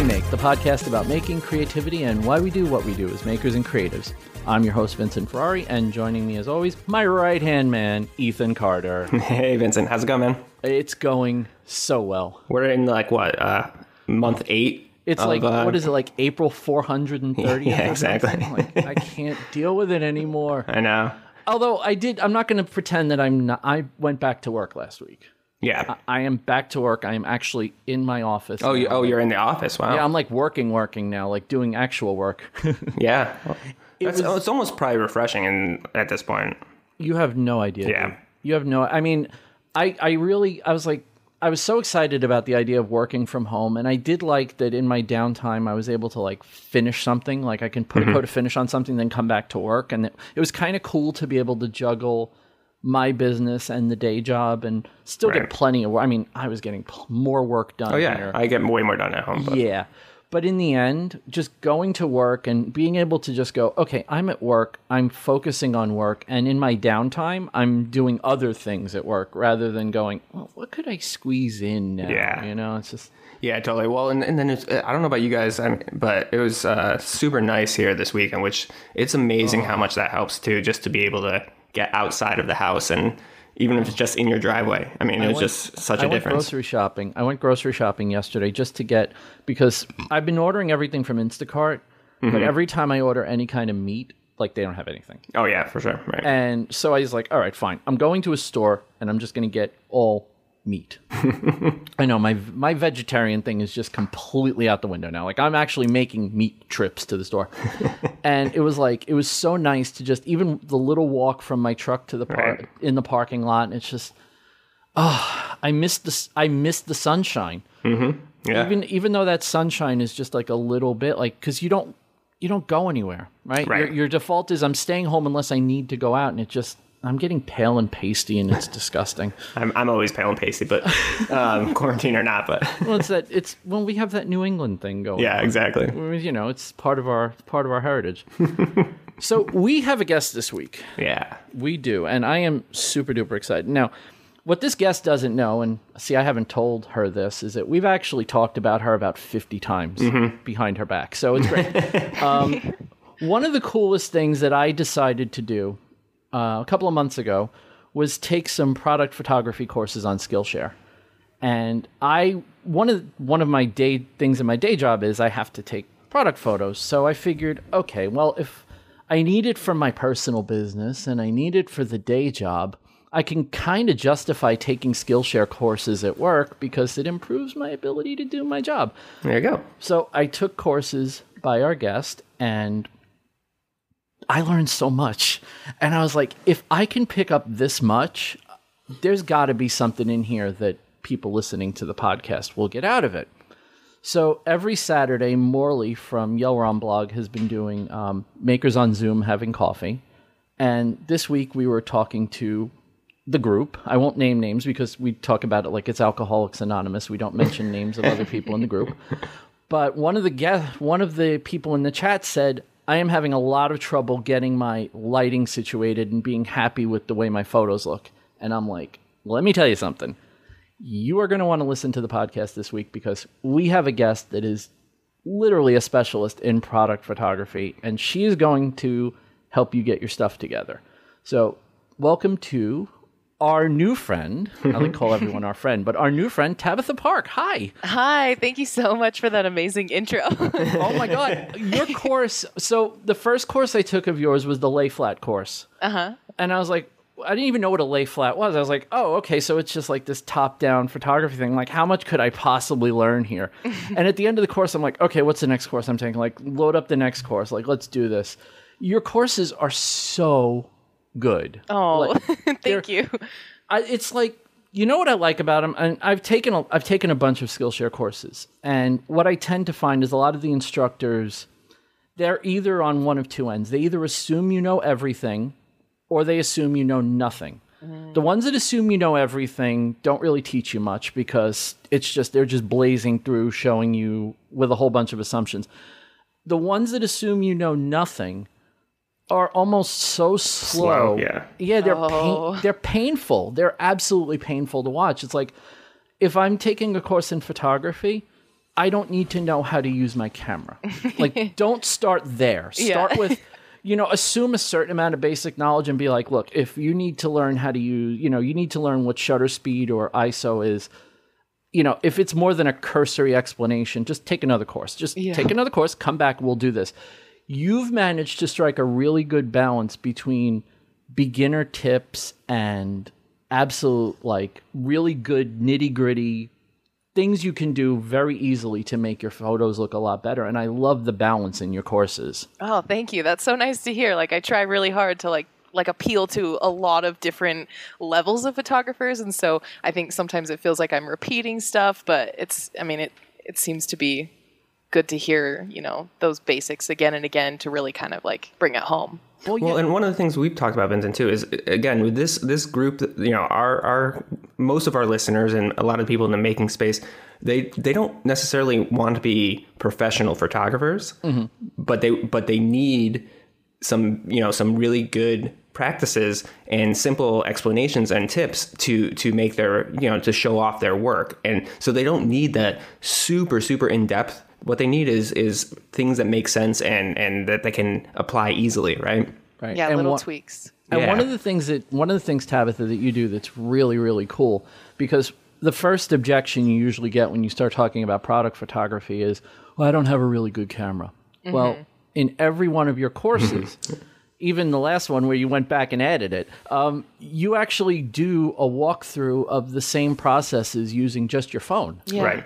We Make, the podcast about making, creativity, and why we do what we do as makers and creatives. I'm your host, Vincent Ferrari, and joining me as always, my right hand man, Ethan Carter. Hey Vincent, how's it going, man? it's going so well. We're in like what uh, month eight. It's of, like, uh, what is it, like April 430? Yeah, exactly. Like, I can't deal with it anymore. I know. Although I did, I'm not going to pretend that I'm not, I went back to work last week. Yeah. I am back to work. I am actually in my office. oh, you, oh, you're in the office. Wow. Yeah, I'm like working, working now, like doing actual work. Yeah. That's, it's almost probably refreshing in, at this point. you have no idea. Yeah. dude. You have no. I mean, I I really I was like I was so excited about the idea of working from home, and I did like that in my downtime I was able to like finish something. Like I can put a mm-hmm. coat of finish on something, then come back to work, and it, it was kind of cool to be able to juggle my business and the day job and still get plenty of work. I mean, I was getting pl- more work done. Oh yeah, here. I get way more done at home. But Yeah. But in the end, just going to work and being able to just go, okay, I'm at work, I'm focusing on work, and in my downtime, I'm doing other things at work rather than going, well, what could I squeeze in now? Yeah. You know, it's just, Yeah, totally. Well, and, and then it's, I don't know about you guys, I mean, but it was uh, super nice here this weekend, which it's amazing Oh. how much that helps too, just to be able to get outside of the house and even if it's just in your driveway. I mean, it was went- just such I a went difference. grocery shopping. I went grocery shopping yesterday just to get, because I've been ordering everything from Instacart, Mm-hmm. but every time I order any kind of meat, like they don't have anything. Oh yeah, for sure. Right. And so I was like, all right, fine. I'm going to a store and I'm just going to get all meat. I know my my vegetarian thing is just completely out the window now. Like I'm actually making meat trips to the store. and it was like it was so nice to just even the little walk from my truck to the par- Right. in the parking lot and it's just oh, I missed the I missed the sunshine. Mm-hmm. yeah. Even even though that sunshine is just like a little bit like cuz you don't you don't go anywhere, right? Right. Your, your default is I'm staying home unless I need to go out and it just I'm getting pale and pasty and it's disgusting. I'm, I'm always pale and pasty, but um, quarantine or not, but Well, it's that it's when we have that New England thing going. yeah, exactly. you know, it's part of our part of our heritage. so we have a guest this week. Yeah. We do, and I am super duper excited. Now, what this guest doesn't know, and see, I haven't told her this, is that we've actually talked about her about fifty times behind her back. So it's great. um, one of the coolest things that I decided to do uh, a couple of months ago was take some product photography courses on Skillshare. And I one of one of my day things in my day job is I have to take product photos. So I figured, okay, well if I need it for my personal business and I need it for the day job, I can kind of justify taking Skillshare courses at work because it improves my ability to do my job. There you go. So I took courses by our guest and I learned so much. And I was like, if I can pick up this much, there's got to be something in here that people listening to the podcast will get out of it. So every Saturday, Morley from Yellron Blog has been doing um, Makers on Zoom having coffee. And this week we were talking to the group. I won't name names because we talk about it like it's Alcoholics Anonymous. We don't mention names of other people in the group. But one of the guest, one of the people in the chat said, "I am having a lot of trouble getting my lighting situated and being happy with the way my photos look." And I'm like, "Let me tell you something. You are going to want to listen to the podcast this week because we have a guest that is literally a specialist in product photography, and she is going to help you get your stuff together. So, welcome to our new friend. I like call everyone our friend, but our new friend Tabitha Park. Hi. Hi, thank you so much for that amazing intro. Oh my God. Your course. So, the first course I took of yours was the lay flat course. uh huh. And I was like, I didn't even know what a lay flat was. I was like, oh, okay, so it's just like this top down photography thing. Like, how much could I possibly learn here? and at the end of the course, I'm like, okay, what's the next course I'm taking? Like, load up the next course. Like, let's do this. Your courses are so good. Oh, they're- thank you. I, it's like you know what I like about them, and I've taken a, I've taken a bunch of Skillshare courses, and what I tend to find is a lot of the instructors, they're either on one of two ends. They either assume you know everything, or they assume you know nothing. Mm. The ones that assume you know everything don't really teach you much because it's just they're just blazing through showing you with a whole bunch of assumptions. The ones that assume you know nothing are almost so slow. Slow, yeah. Yeah, they're Oh. pain, they're painful. They're absolutely painful to watch. It's like if I'm taking a course in photography, I don't need to know how to use my camera. like, don't start there. Start Yeah. with, you know, assume a certain amount of basic knowledge and be like, look, if you need to learn how to use, you know, you need to learn what shutter speed or ISO is. You know, if it's more than a cursory explanation, just take another course. Just Yeah. take another course, come back, we'll do this. You've managed to strike a really good balance between beginner tips and absolute, like, really good nitty gritty things you can do very easily to make your photos look a lot better. And I love the balance in your courses. Oh, thank you. That's so nice to hear. Like I try really hard to like like appeal to a lot of different levels of photographers and so I think sometimes it feels like I'm repeating stuff, but it's I mean it it seems to be good to hear, you know, those basics again and again to really kind of like bring it home. Well, and one of the things we've talked about, Vincent, too, is again with this this group, you know, our our most of our listeners and a lot of people in the making space, they they don't necessarily want to be professional photographers, mm-hmm. but they but they need some you know some really good practices and simple explanations and tips to to make their you know to show off their work. And so they don't need that super super in depth what they need is is things that make sense and and that they can apply easily right Right. Yeah, And little one- tweaks. And one of the things that one of the things Tabitha that you do that's really really cool because the first objection you usually get when you start talking about product photography is, "Well, I don't have a really good camera." Well, in every one of your courses, even the last one where you went back and added it, um, you actually do a walkthrough of the same processes using just your phone Yeah. right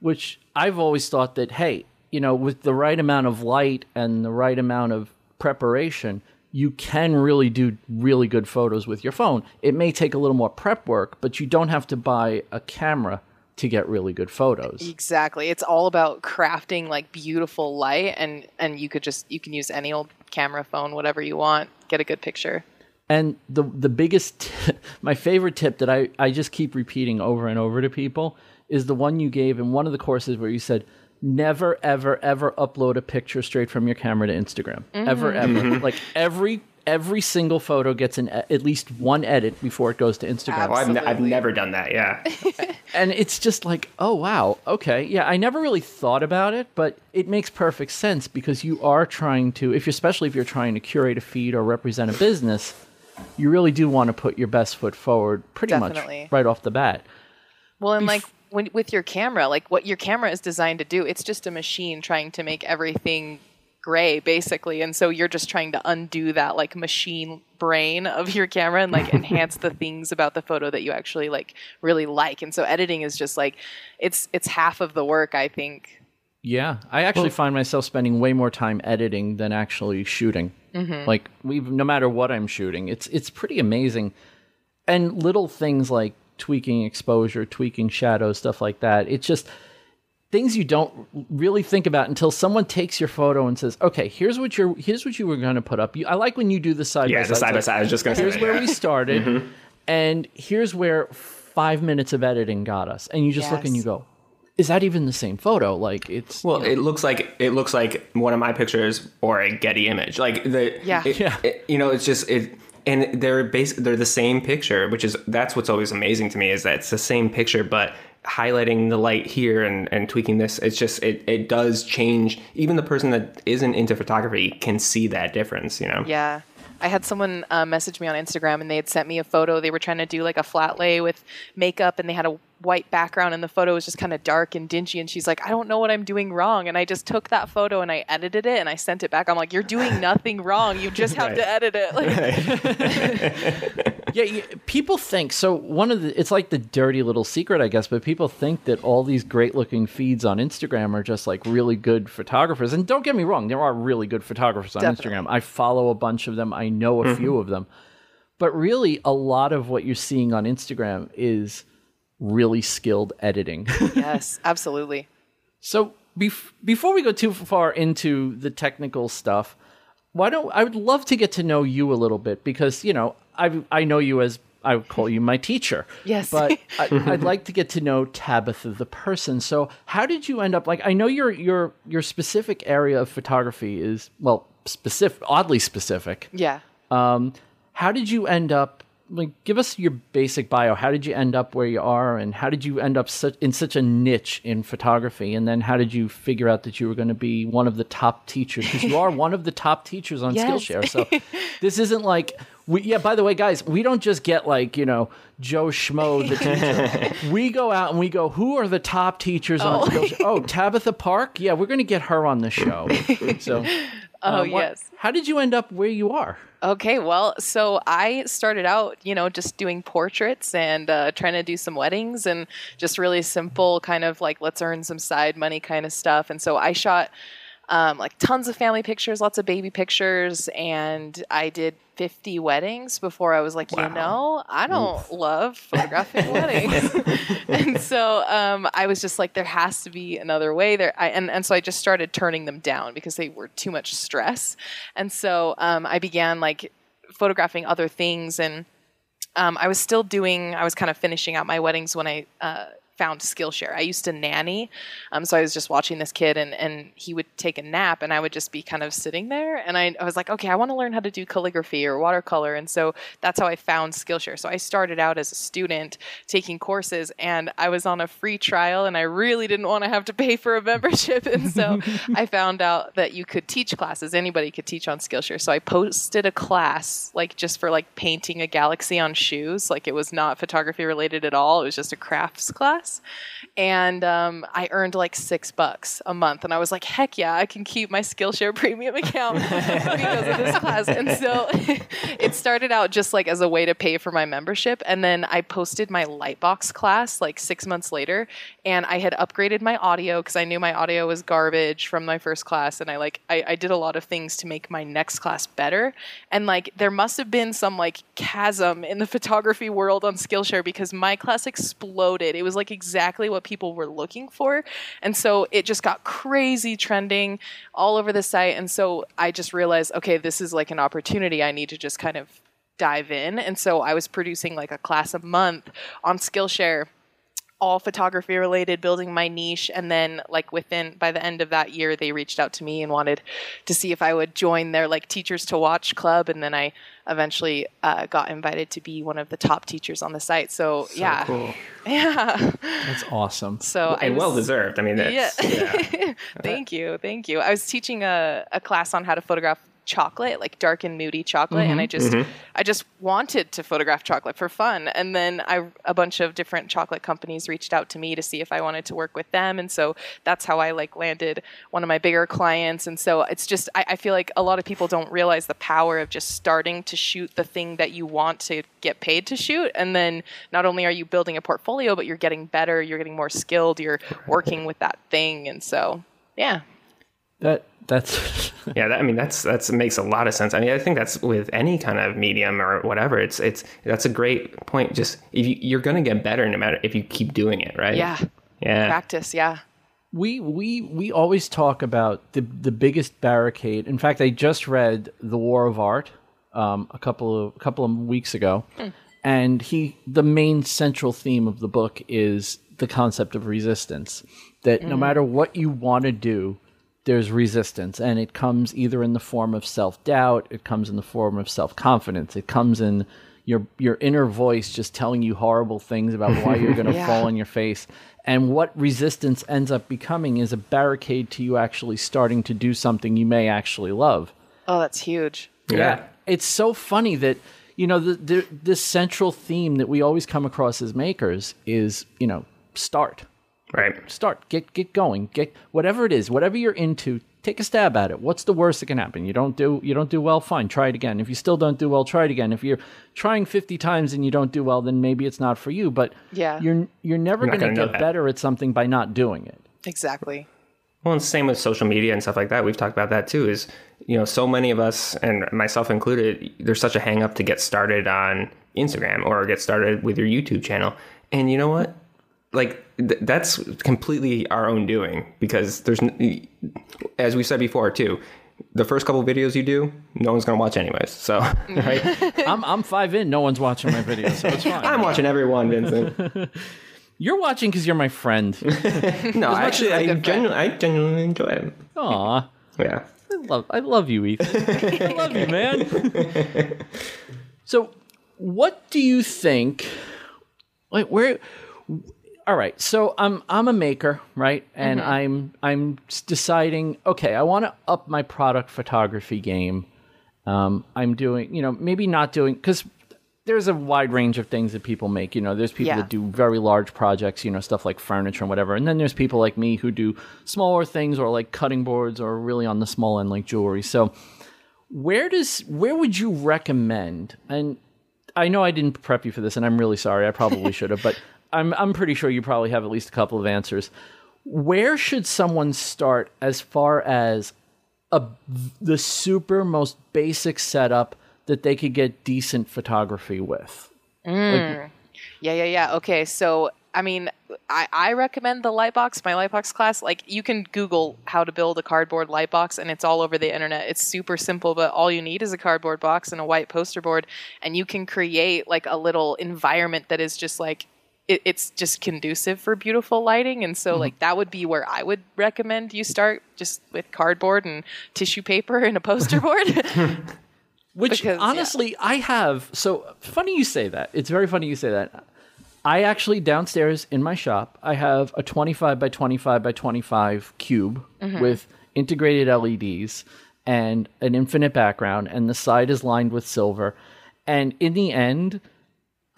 which I've always thought that hey, you know, with the right amount of light and the right amount of preparation, you can really do really good photos with your phone. It may take a little more prep work, but you don't have to buy a camera to get really good photos. Exactly. It's all about crafting like beautiful light and and you could just you can use any old camera phone whatever you want, get a good picture. And the the biggest, my favorite tip that I, I just keep repeating over and over to people is the one you gave in one of the courses where you said, never, ever, ever upload a picture straight from your camera to Instagram. Mm-hmm. Ever, ever. Mm-hmm. Like every every single photo gets an e- at least one edit before it goes to Instagram. oh, I've, ne- I've never done that yeah And it's just like, oh wow, okay, yeah. I never really thought about it, but it makes perfect sense because you are trying to, if you're, especially if you're trying to curate a feed or represent a business, you really do want to put your best foot forward, pretty Definitely. much right off the bat. Well, and like when with your camera, like what your camera is designed to do, it's just a machine trying to make everything gray basically. And so you're just trying to undo that like machine brain of your camera and like enhance the things about the photo that you actually like really like. And so editing is just like it's it's half of the work, I think. Yeah, I actually find myself spending way more time editing than actually shooting. Mm-hmm. Like we, no matter what I'm shooting, it's it's pretty amazing. And little things like tweaking exposure, tweaking shadows, stuff like that. It's just things you don't really think about until someone takes your photo and says, "Okay, here's what you're here's what you were going to put up." You, I like when you do the side yeah by the side. side by side i was just gonna say Here's that, where yeah. we started, mm-hmm. and here's where five minutes of editing got us. And you just look and you go, "Is that even the same photo?" Like it's Well, it looks like it looks like one of my pictures or a Getty image. Like the Yeah. it- Yeah. it- you know, it's just it, and they're base they're the same picture, which is that's what's always amazing to me is that it's the same picture, but highlighting the light here and, and tweaking this. It's just it it does change. Even the person that isn't into photography can see that difference. You know. Yeah. I had someone uh, message me on Instagram and they had sent me a photo. They were trying to do like a flat lay with makeup and they had a white background and the photo was just kind of dark and dingy. And she's like, I don't know what I'm doing wrong. And I just took that photo and I edited it and I sent it back. I'm like, You're doing nothing wrong. You just have Right. to edit it. Like, Yeah, people think so. One of the it's like the dirty little secret, I guess. But people think that all these great looking feeds on Instagram are just like really good photographers. And don't get me wrong, there are really good photographers on Definitely. Instagram. I follow a bunch of them. I know a mm-hmm. few of them. But really, a lot of what you're seeing on Instagram is really skilled editing. yes, absolutely. So bef- before we go too far into the technical stuff, why don't I would love to get to know you a little bit because you know I I know you as I would call you my teacher. Yes. but I, I'd like to get to know Tabitha the person. So how did you end up like I know your your your specific area of photography is well specific oddly specific. Yeah. Um, how did you end up like give us your basic bio. How did you end up where you are, and how did you end up such in such a niche in photography? And then how did you figure out that you were going to be one of the top teachers? Because you are one of the top teachers on Yes. Skillshare. So this isn't like we. Yeah. By the way, guys, we don't just get like you know Joe Schmo the teacher. we go out and we go. Who are the top teachers on Skillshare? Oh, Tabitha Park. Yeah, we're going to get her on the show. So. Oh, uh, what- yes. How did you end up where you are? Okay, well, so I started out, you know, just doing portraits and uh, trying to do some weddings and just really simple, kind of like let's earn some side money kind of stuff. And so I shot um, like tons of family pictures, lots of baby pictures, and I did 50 weddings before I was like, you know, I don't love photographing weddings. and so um, I was just like, there has to be another way there. I, and, and so I just started turning them down because they were too much stress. And so um, I began like photographing other things and um, I was still doing, I was kind of finishing out my weddings when I uh, found Skillshare. I used to nanny. Um, so I was just watching this kid and, and he would take a nap and I would just be kind of sitting there. And I, I was like, okay, I want to learn how to do calligraphy or watercolor. And so that's how I found Skillshare. So I started out as a student taking courses and I was on a free trial and I really didn't want to have to pay for a membership. And so I found out that you could teach classes. Anybody could teach on Skillshare. So I posted a class like just for like painting a galaxy on shoes. Like it was not photography related at all. It was just a crafts class. And um, I earned like six bucks a month. And I was like, heck yeah, I can keep my Skillshare premium account because of this class. And so it started out just like as a way to pay for my membership. And then I posted my Lightbox class like six months later. And I had upgraded my audio because I knew my audio was garbage from my first class. And I like, I, I did a lot of things to make my next class better. And like, there must have been some like chasm in the photography world on Skillshare because my class exploded. It was like exactly what people were looking for. And so it just got crazy trending all over the site. And so I just realized, okay, this is like an opportunity. I need to just kind of dive in. And so I was producing like a class a month on Skillshare all photography related, building my niche. And then, like, within by the end of that year, they reached out to me and wanted to see if I would join their like Teachers to Watch club. And then I eventually uh, got invited to be one of the top teachers on the site. So, yeah, Cool. yeah. That's awesome. So I And was- well deserved. I mean, that's, Yeah. yeah. thank you, thank you. I was teaching a, a class on how to photograph chocolate, like dark and moody chocolate, and I mm-hmm. just mm-hmm. I just wanted to photograph chocolate for fun. And then I a bunch of different chocolate companies reached out to me to see if I wanted to work with them, and so that's how I like landed one of my bigger clients. And so it's just I, I feel like a lot of people don't realize the power of just starting to shoot the thing that you want to get paid to shoot, and then not only are you building a portfolio, but you're getting better, you're getting more skilled, you're working with that thing, and so yeah. That that's Yeah, that, I mean that's that's makes a lot of sense. I mean, I think that's with any kind of medium or whatever. It's it's that's a great point. Just if you, you're going to get better no matter if you keep doing it, right? Yeah. yeah. Practice, yeah. we we we always talk about the the biggest barricade. In fact, I just read The War of Art um, a couple of a couple of weeks ago, and he the main central theme of the book is the concept of resistance. That no matter what you want to do, there's resistance, and it comes either in the form of self doubt, it comes in the form of self confidence, it comes in your your inner voice just telling you horrible things about why you're going to Yeah. fall on your face. And what resistance ends up becoming is a barricade to you actually starting to do something you may actually love. Oh, that's huge. Yeah. It's so funny that, you know, the, the, this central theme that we always come across as makers is, you know, start. Right. Start. Get get going. Get whatever it is, whatever you're into, take a stab at it. What's the worst that can happen? You don't do you don't do well, fine, try it again. If you still don't do well, try it again. If you're trying 50 times and you don't do well, then maybe it's not for you, but Yeah. you're you're never You're going to gonna get that. better at something by not doing it. Exactly. Well, and same with social media and stuff like that. We've talked about that too. Is you know, so many of us, and myself included, there's such a hang up to get started on Instagram or get started with your YouTube channel. And you know what? Like th- that's completely our own doing because there's, n- as we said before too, the first couple videos you do, no one's gonna watch anyways. So, right? I'm I'm 5 in, no one's watching my videos, so it's fine. I'm watching every one, Vincent. You're watching cuz you're my friend. No, actually, I, good friend. I genuinely enjoy it. Aw. Yeah. I love I love you, Ethan. I love you, man. so what do you think? Like where? All right, so I'm I'm a maker, right? And I'm I'm deciding. Okay, I want to up my product photography game. Um, I'm doing, you know, maybe not doing because there's a wide range of things that people make. You know, there's people Yeah. that do very large projects, you know, stuff like furniture and whatever. And then there's people like me who do smaller things or like cutting boards or really on the small end like jewelry. So where does where would you recommend? And I know I didn't prep you for this, and I'm really sorry. I probably should have, but I'm I'm pretty sure you probably have at least a couple of answers. Where should someone start as far as a the super most basic setup that they could get decent photography with? Mm. Yeah, yeah, yeah. Okay, so I mean, I, I recommend the Lightbox, my Lightbox class. Like, you can Google how to build a cardboard Lightbox, and it's all over the internet. It's super simple, but all you need is a cardboard box and a white poster board, and you can create like a little environment that is just like it, it's just conducive for beautiful lighting. And so, like, that would be where I would recommend you start, just with cardboard and tissue paper and a poster board. Which Because, yeah. honestly, I have. So funny you say that. It's very funny you say that. I actually downstairs in my shop, I have a 25 by 25 by 25 cube Mm-hmm. with integrated LEDs and an infinite background, and the side is lined with silver. And in the end,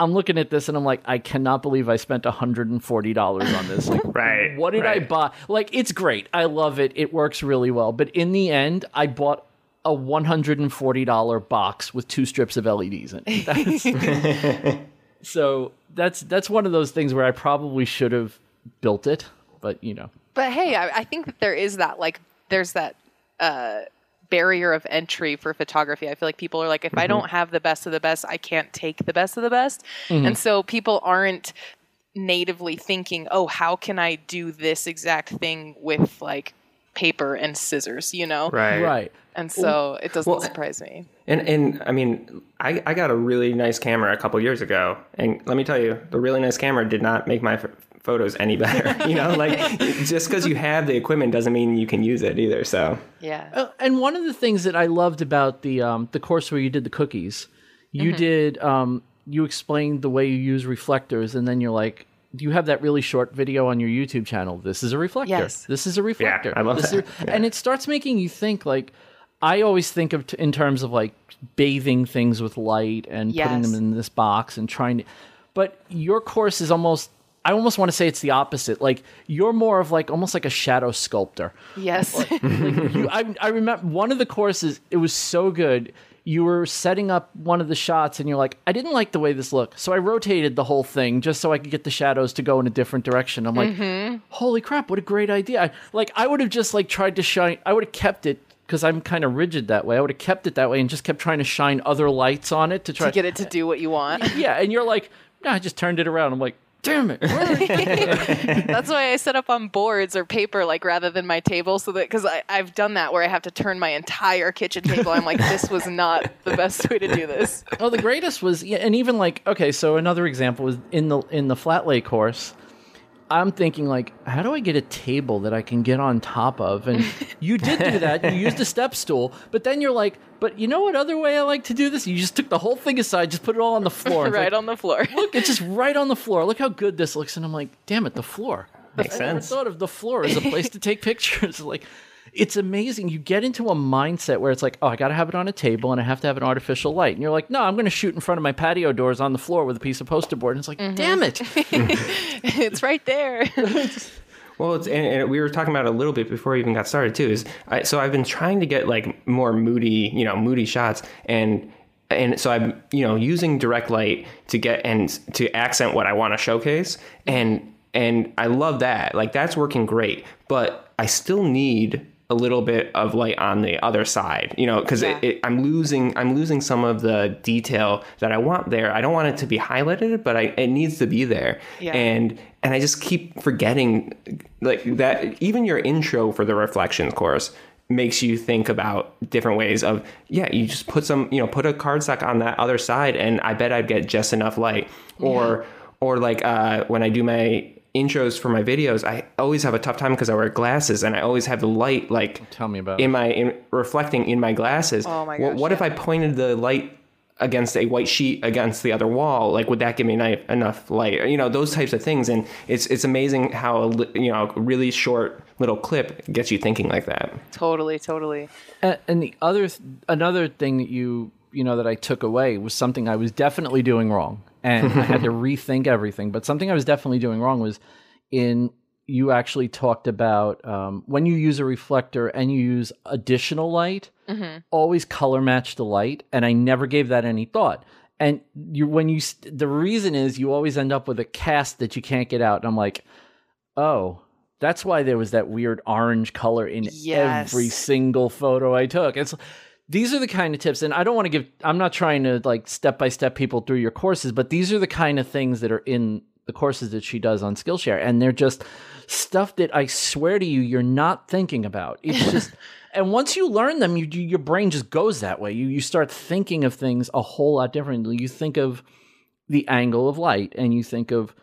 I'm looking at this and I'm like, I cannot believe I spent $140 on this. Like, Right, What did I buy? Like, it's great. I love it. It works really well. But in the end, I bought a $140 box with two strips of LEDs in it. That's- so that's that's one of those things where I probably should have built it, but you know. But hey, I, I think that there is that like there's that uh, barrier of entry for photography. I feel like people are like, if I mm-hmm. don't have the best of the best, I can't take the best of the best, mm-hmm. and so people aren't natively thinking, oh, how can I do this exact thing with like paper and scissors, you know? Right. Right. And so it doesn't Well, surprise me. And and I mean, I, I got a really nice camera a couple years ago, and let me tell you, the really nice camera did not make my f- photos any better. you know, like just because you have the equipment doesn't mean you can use it either. So Yeah. Uh, and one of the things that I loved about the um, the course where you did the cookies, you Mm-hmm. did um, you explained the way you use reflectors, and then you're like, Do you have that really short video on your YouTube channel. This is a reflector. Yes. This is a reflector. Yeah, I love This that. is- And it starts making you think like. I always think of t- in terms of like bathing things with light and putting them in this box and trying to. But your course is almost. I almost want to say it's the opposite. Like you're more of like almost like a shadow sculptor Yes. you, I, I remember one of the courses it was so good you were setting up one of the shots and you're like i didn't like the way this looked so i rotated the whole thing just so i could get the shadows to go in a different direction i'm like mm-hmm. holy crap what a great idea I, like i would have just like tried to shine i would have kept it because i'm kind of rigid that way i would have kept it that way and just kept trying to shine other lights on it to try to get it to do what you want. yeah and you're like no i just turned it around i'm like damn it That's why I set up on boards or paper, like rather than my table, so that because I've done that where I have to turn my entire kitchen table. I'm like, this was not the best way to do this. Well, the greatest was, yeah, and even like, okay, so another example was in the in the flat lay course. I'm thinking like, how do I get a table that I can get on top of? And you did do that. You used a step stool, but then you're like, but you know what other way I like to do this? You just took the whole thing aside, just put it all on the floor. Right like, on the floor. Look, it's just right on the floor. Look how good this looks. And I'm like, damn it, the floor. Makes I never sense. thought of the floor as a place to take pictures. Like, it's amazing. You get into a mindset where it's like, oh, I got to have it on a table and I have to have an artificial light. And you're like, no, I'm going to shoot in front of my patio doors on the floor with a piece of poster board. And it's like, mm-hmm. damn it. it's right there. Well, it's and, and we were talking about it a little bit before we even got started too. Is I, so I've been trying to get like more moody, you know, moody shots, and and so I'm you know using direct light to get and to accent what I want to showcase, and and I love that. Like that's working great, but I still need a little bit of light on the other side, you know, because Yeah. I'm losing I'm losing some of the detail that I want there. I don't want it to be highlighted, but I, it needs to be there. Yeah. And and I just keep forgetting like that even your intro for the reflections course makes you think about different ways of yeah you just put some you know put a cardstock on that other side and i bet i'd get just enough light or or like uh, when i do my intros for my videos i always have a tough time because i wear glasses and i always have the light like Tell me about in my in reflecting in my glasses. Oh my gosh, what if yeah. i pointed the light against a white sheet against the other wall? Like would that give me enough, enough light? You know those types of things. And it's it's amazing how a li- you know a really short little clip gets you thinking like that. Totally, totally. And, and the other, th- another thing that you, you know, that I took away was something I was definitely doing wrong, and I had to rethink everything. But something I was definitely doing wrong was in you actually talked about um, when you use a reflector and you use additional light, always color match the light, and I never gave that any thought. And you, when you, st- the reason is you always end up with a cast that you can't get out. And I'm like, oh, that's why there was that weird orange color in Yes. every single photo I took. It's these are the kind of tips, and I don't want to give. I'm not trying to like step by step people through your courses, but these are the kind of things that are in the courses that she does on Skillshare, and they're just stuff that I swear to you, you're not thinking about. It's just. And once you learn them, you, you your brain just goes that way. You you start thinking of things a whole lot differently. You think of the angle of light, and you think of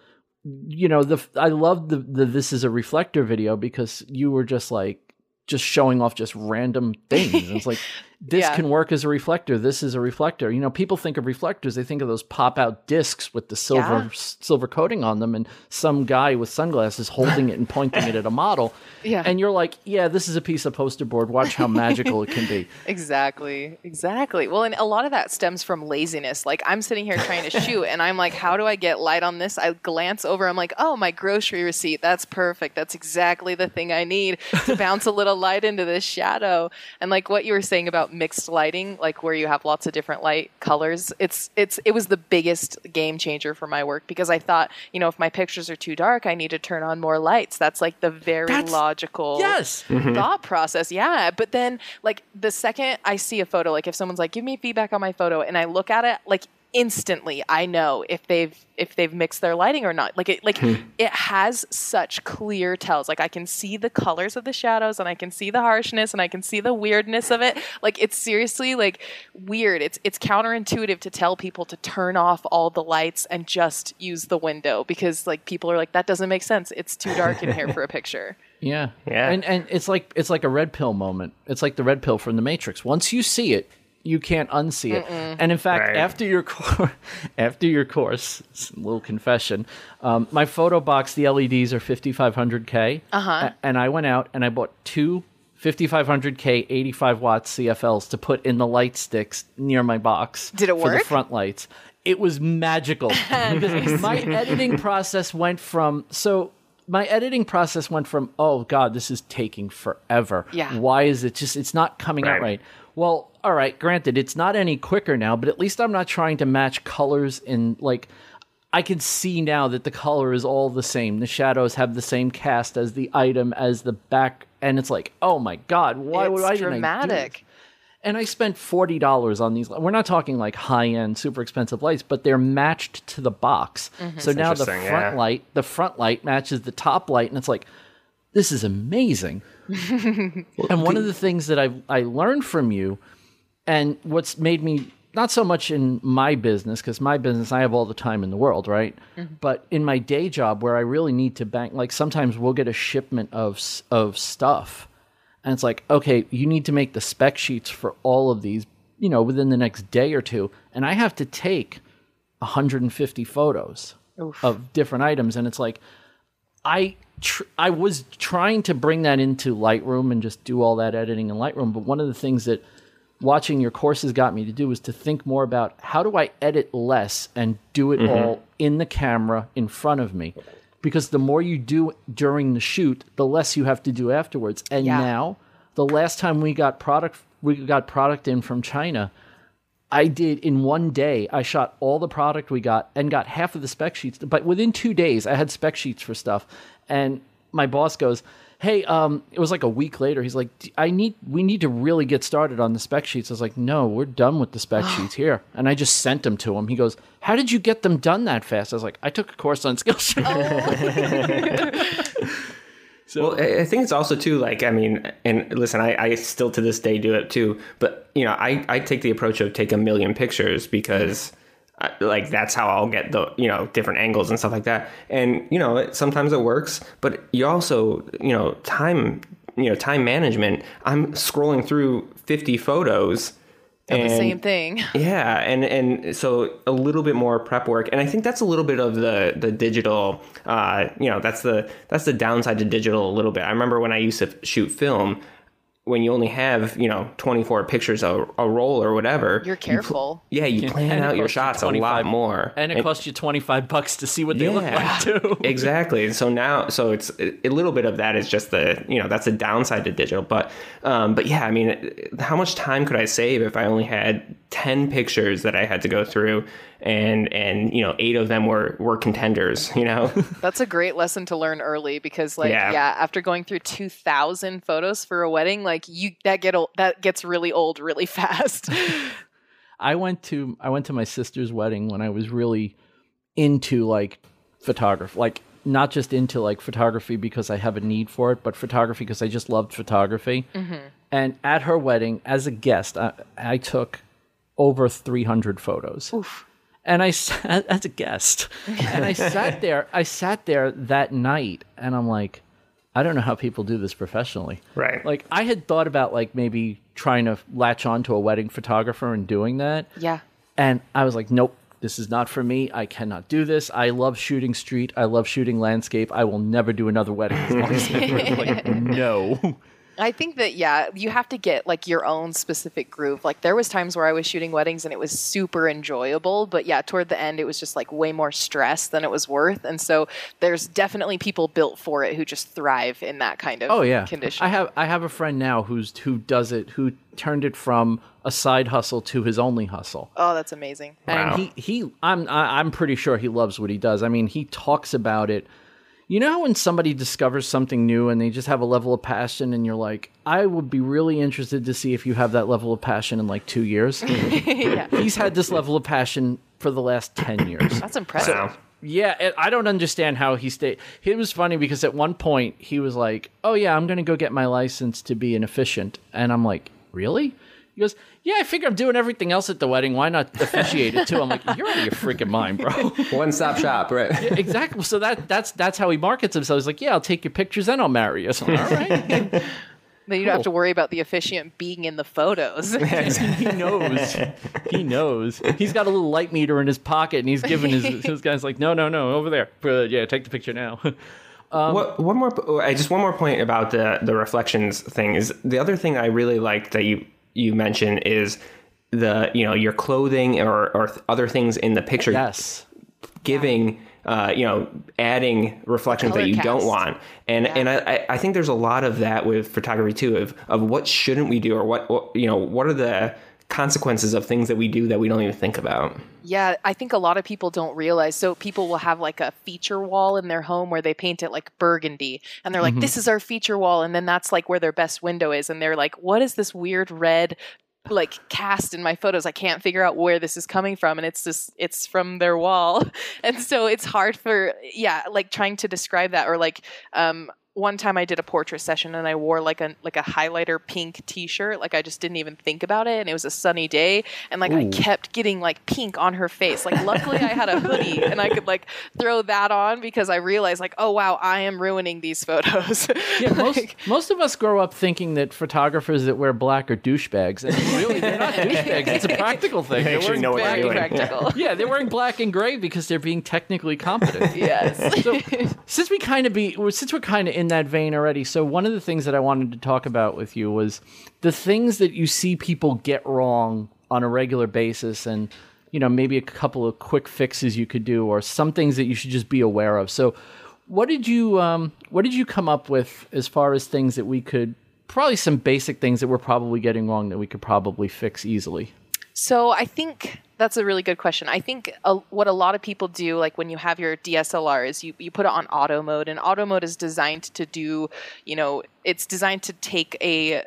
you know the I love the the this is a reflector video because you were just like just showing off just random things. And it's like this Yeah. can work as a reflector. This is a reflector. You know, people think of reflectors. They think of those pop out discs with the silver Yeah. silver coating on them, and some guy with sunglasses holding it and pointing it at a model. Yeah. and you're like, yeah, this is a piece of poster board. Watch how magical it can be. Exactly. Exactly. Well, and a lot of that stems from laziness. Like I'm sitting here trying to shoot and I'm like, how do I get light on this? I glance over, I'm like, oh, my grocery receipt. That's perfect. That's exactly the thing I need to bounce a little light into this shadow. And like what you were saying about mixed lighting, like where you have lots of different light colors, it's it's it was the biggest game changer for my work because I thought, you know, if my pictures are too dark, I need to turn on more lights. That's like the very That's- logical Yes. Mm-hmm. thought process. Yeah. But then, like, the second I see a photo, like, if someone's like, give me feedback on my photo, and I look at it, like, instantly I know if they've if they've mixed their lighting or not. Like it like hmm. it has such clear tells. Like I can see the colors of the shadows and I can see the harshness and I can see the weirdness of it. Like it's seriously like weird. It's it's counterintuitive to tell people to turn off all the lights and just use the window because like people are like that doesn't make sense. It's too dark in here for a picture. Yeah. Yeah. And and it's like it's like a red pill moment. It's like the red pill from the Matrix. Once you see it, you can't unsee it. And in fact, Right. after your course, after your course, little confession, um, my photo box, the LEDs are 5500K. Uh-huh. And I went out and I bought two 5500K 85 watt CFLs to put in the light sticks near my box. Did it For the front lights. It was magical because my editing process went from so my editing process went from oh god this is taking forever. Yeah. Why is it just it's not coming out Right. Right? Well, all right, granted it's not any quicker now, but at least I'm not trying to match colors in like I can see now that the color is all the same. The shadows have the same cast as the item as the back and it's like, "Oh my god, why would it's I didn't I do dramatic. and I spent forty dollars on these. We're not talking like high end, super expensive lights, but they're matched to the box. Mm-hmm. So now the front yeah. light, the front light matches the top light, and it's like, this is amazing. And one of the things that I I learned from you, and what's made me not so much in my business because my business I have all the time in the world, right? Mm-hmm. But in my day job where I really need to bank, like sometimes we'll get a shipment of of stuff, and it's like, okay, you need to make the spec sheets for all of these, you know, within the next day or two, and I have to take 150 photos of different items, and it's like, I tr- I was trying to bring that into Lightroom and just do all that editing in Lightroom, but one of the things that watching your courses got me to do was to think more about how do I edit less and do it mm-hmm. all in the camera in front of me. Because the more you do during the shoot, the less you have to do afterwards. And Yeah. now, the last time we got product we got product in from China, I did in one day. I shot all the product we got and got half of the spec sheets. But within two days, I had spec sheets for stuff. And my boss goes, "Hey, um, it was like a week later. He's like, I need, we need to really get started on the spec sheets." I was like, "No, we're done with the spec sheets here." And I just sent them to him. He goes, "How did you get them done that fast?" I was like, "I took a course on Skillshare." Well, I I think it's also too like I mean, and listen, I, I still to this day do it too. But you know, I I take the approach of take a million pictures because. I, like that's how I'll get the you know different angles and stuff like that, and you know it, sometimes it works, but you also you know time you know time management. I'm scrolling through 50 photos, the And- same thing. Yeah, and and so a little bit more prep work, and I think that's a little bit of the the digital. Uh, you know, that's the that's the downside to digital a little bit. I remember when I used to shoot film, when you only have you know 24 pictures a, a roll or whatever. You're you pl- careful. yeah, you plan And out your costs you shots a lot 25 more, And it costs you 25 bucks to see what they look like, too. exactly. And so now, so it's a little bit of that is just the you know that's the downside to digital. But um, but yeah, I mean, how much time could I save if I only had ten pictures that I had to go through, and and you know eight of them were were contenders. You know, That's a great lesson to learn early because, like, Yeah. yeah, after going through two thousand photos for a wedding, like you that get old, that gets really old really fast. I went to I went to my sister's wedding when I was really into like photography, like not just into like photography because I have a need for it, but photography because I just loved photography. Mm-hmm. And at her wedding, as a guest, I, I took over 300 photos. And I sat as a guest, and I sat there. I sat there that night, and I'm like, I don't know how people do this professionally. Right. Like I had thought about like maybe trying to latch on to a wedding photographer and doing that. yeah, And I was like, nope, this is not for me. I cannot do this. I love shooting street. I love shooting landscape. I will never do another wedding as long as like, no. I think that yeah, you have to get like your own specific groove. Like there was times where I was shooting weddings and it was super enjoyable, but yeah, toward the end it was just like way more stress than it was worth. And so there's definitely people built for it who just thrive in that kind of Oh yeah. condition. I have I have a friend now who's who does it who turned it from a side hustle to his only hustle. oh, that's amazing. Wow. And he he I'm I- I'm pretty sure he loves what he does. I mean, he talks about it. You know how when somebody discovers something new and they just have a level of passion and you're like, I would be really interested to see if you have that level of passion in like 2 years. yeah. He's had this level of passion for the last 10 years. That's impressive. Wow. Yeah, and I don't understand how he stayed. It was funny because at one point he was like, "Oh yeah, I'm going to go get my license to be an efficient," and I'm like, "Really?" He goes, "Yeah, I figure I'm doing everything else at the wedding. Why not officiate it too?" I'm like, "You're out of your freaking mind, bro." One stop shop, right? exactly. So that that's that's how he markets himself. He's like, "Yeah, I'll take your pictures and I'll marry you." So I'm all right. Then you don't have to worry about the officiant being in the photos. he knows. He knows. He's got a little light meter in his pocket, and he's giving his his guys like, "No, no, no, over there. Uh, yeah, take the picture now." what, one more, I just one more point about the the reflections thing is the other thing I really liked that you you mentioned is the you know your clothing or or other things in the picture yes. giving uh, you know adding reflections that you don't want. And and I, I- I think there's a lot of that with photography too of of what shouldn't we do or what, what you know what are the consequences of things that we do that we don't even think about Yeah, I think a lot of people don't realize. So people will have like a feature wall in their home where they paint it like burgundy, and they're like, "This is our feature wall," and then that's like where their best window is, and they're like, "What is this weird red?" like cast in my photos i can't figure out where this is coming from and it's just it's from their wall and so it's hard for yeah like trying to describe that or like um one time I did a portrait session and I wore like a like a highlighter pink t-shirt like I just didn't even think about it and it was a sunny day and like I kept getting like pink on her face like luckily I had a hoodie and I could like throw that on because I realized like oh wow I am ruining these photos Yeah, most Like, most of us grow up thinking that photographers that wear black are douchebags, and really they're not douchebags. It's a practical thing. They're wearing know what black they're doing. practical Yeah, they're wearing black and gray because they're being technically competent. yes So since we kind of be since we're kind of in that vein already, so one of the things that I wanted to talk about with you was the things that you see people get wrong on a regular basis, and you know maybe a couple of quick fixes you could do, or some things that you should just be aware of. So, what did you um, what did you come up with as far as things that we could probably some basic things that we're probably getting wrong that we could probably fix easily? So I think that's a really good question. I think a, what a lot of people do, like when you have your DSLR, is you, you put it on auto mode, and auto mode is designed to do, you know, it's designed to take a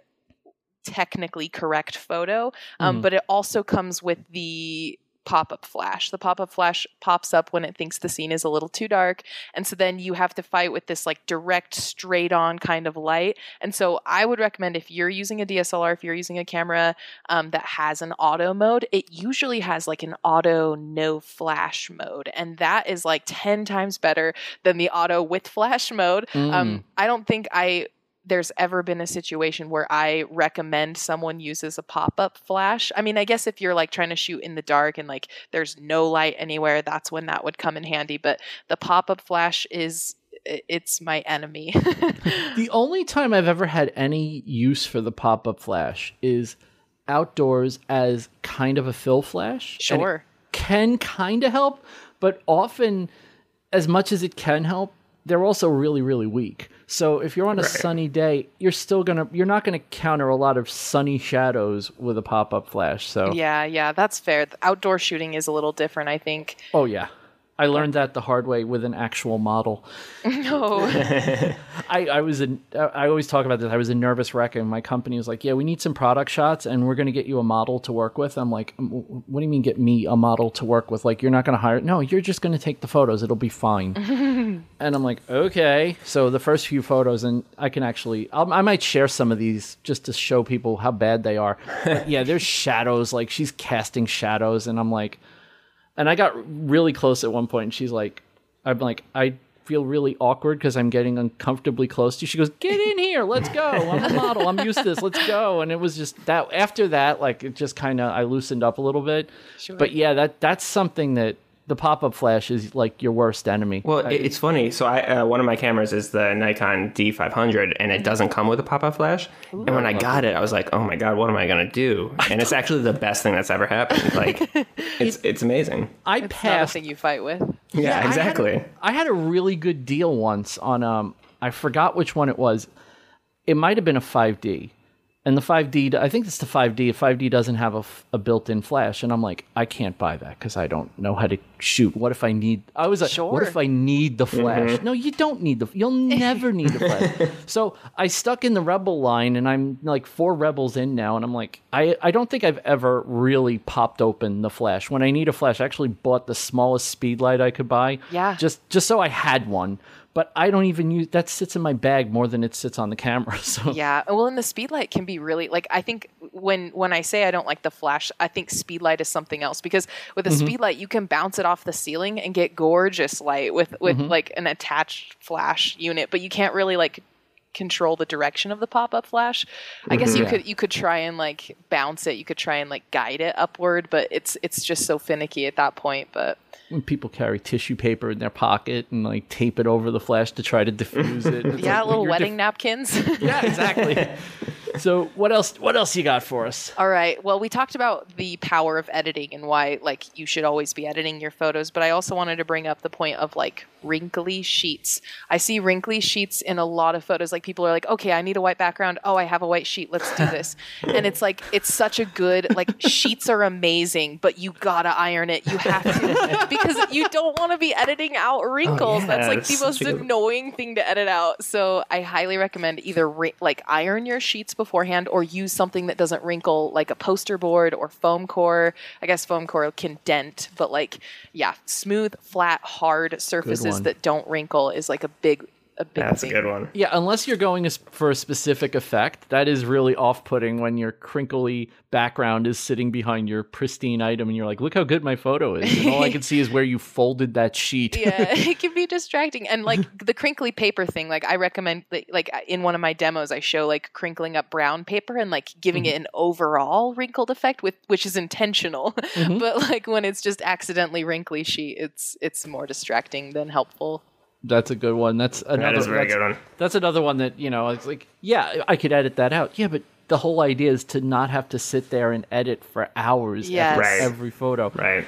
technically correct photo, um, but it also comes with the pop-up flash the pop-up flash pops up when it thinks the scene is a little too dark and so then you have to fight with this like direct straight on kind of light and so i would recommend if you're using a dslr if you're using a camera um, that has an auto mode, it usually has like an auto no flash mode. And that is like 10 times better than the auto with flash mode. Um, I don't think I. there's ever been a situation where I recommend someone uses a pop-up flash. I mean, I guess if you're like trying to shoot in the dark and like there's no light anywhere, that's when that would come in handy, but the pop-up flash is it's my enemy. The only time I've ever had any use for the pop up flash is outdoors as kind of a fill flash. Sure. can kind of help, but often, as much as it can help, they're also really, really weak. So if you're on a sunny day, you're still gonna you're not gonna counter a lot of sunny shadows with a pop up flash. So yeah, yeah, that's fair. The outdoor shooting is a little different, I think. oh yeah. I learned that the hard way with an actual model. No. I, I was in, I always talk about this. I was a nervous wreck, and my company was like, "Yeah, we need some product shots, and we're going to get you a model to work with." I'm like, "Um, "What do you mean, get me a model to work with? Like, you're not going to hire? No, you're just going to take the photos. It'll be fine." and I'm like, "Okay." So the first few photos, and I can actually, I'll, I might share some of these just to show people how bad they are. But yeah, there's shadows. Like she's casting shadows, and I'm like, and I got really close at one point, and she's like, I'm like, I feel really awkward because I'm getting uncomfortably close to you. She goes, Get in here, let's go. I'm a model, I'm used to this, let's go. And it was just that after that, like it just kind of I loosened up a little bit. But yeah, that that's something that the pop up flash is like your worst enemy. Well, it it's funny. So I uh, one of my cameras is the Nikon D500, and it doesn't come with a pop-up flash. and when I got it, I was like, "Oh my god, what am I gonna do?" And it's actually the best thing that's ever happened. Like, it's it's amazing. I It's not passed thing you fight with. Yeah, I had a- exactly. I had a really good deal once on um I forgot which one it was. It might have been a 5D. And the 5D, I think it's the 5D. 5D doesn't have a, f- a built-in flash, and I'm like, I can't buy that because I don't know how to shoot. What if I need? I was like, what if I need the mm-hmm. flash? No, you don't need the. You'll never need the flash. so I stuck in the Rebel line, and I'm like four Rebels in now, and I'm like, I I don't think I've ever really popped open the flash. When I need a flash, I actually bought the smallest speed light I could buy. Yeah. Just just so I had one. But I don't even use that sits in my bag more than it sits on the camera. So Yeah. Well, and the speedlight can be really like I think when when I say I don't like the flash, I think speedlight is something else because with a mm-hmm. speedlight you can bounce it off the ceiling and get gorgeous light with with mm-hmm. like an attached flash unit, but you can't really like control the direction of the pop-up flash. I guess you Yeah. could you could try and like bounce it, you could try and like guide it upward, but it's it's just so finicky at that point, but when people carry tissue paper in their pocket and like tape it over the flash to try to diffuse it. yeah, like, little wedding dif- napkins. yeah, exactly. so what else? What else you got for us? All right. Well, we talked about the power of editing and why like you should always be editing your photos, but I also wanted to bring up the point of like wrinkly sheets. I see wrinkly sheets in a lot of photos. Like people are like, "Okay, I need a white background. Oh, I have a white sheet. Let's do this." and it's like it's such a good like sheets are amazing, but you got to iron it. You have to because you don't want to be editing out oh, wrinkles. yeah, That's like the most annoying thing to edit out. So I highly recommend either like iron your sheets beforehand or use something that doesn't wrinkle, like a poster board or foam core. I guess foam core can dent, but like yeah, smooth, flat, hard surfaces that don't wrinkle is like a big a big That's a good one. Yeah, unless you're going for a specific effect, that is really off-putting when your crinkly background is sitting behind your pristine item, and you're like, "Look how good my photo is," and all I can see is where you folded that sheet. yeah, it can be distracting. And like the crinkly paper thing, like I recommend, like, like uh, in one of my demos, I show like crinkling up brown paper and like giving mm-hmm. it an overall wrinkled effect, with which is intentional. Mm-hmm. but like when it's just accidentally wrinkly sheet, it's it's more distracting than helpful. That's a good one. That's another. That is a very good one. That's another one that you know. It's like, yeah, I could edit that out. Yeah, but the whole idea is to not have to sit there and edit for hours Yes. every, Right. every photo. Right.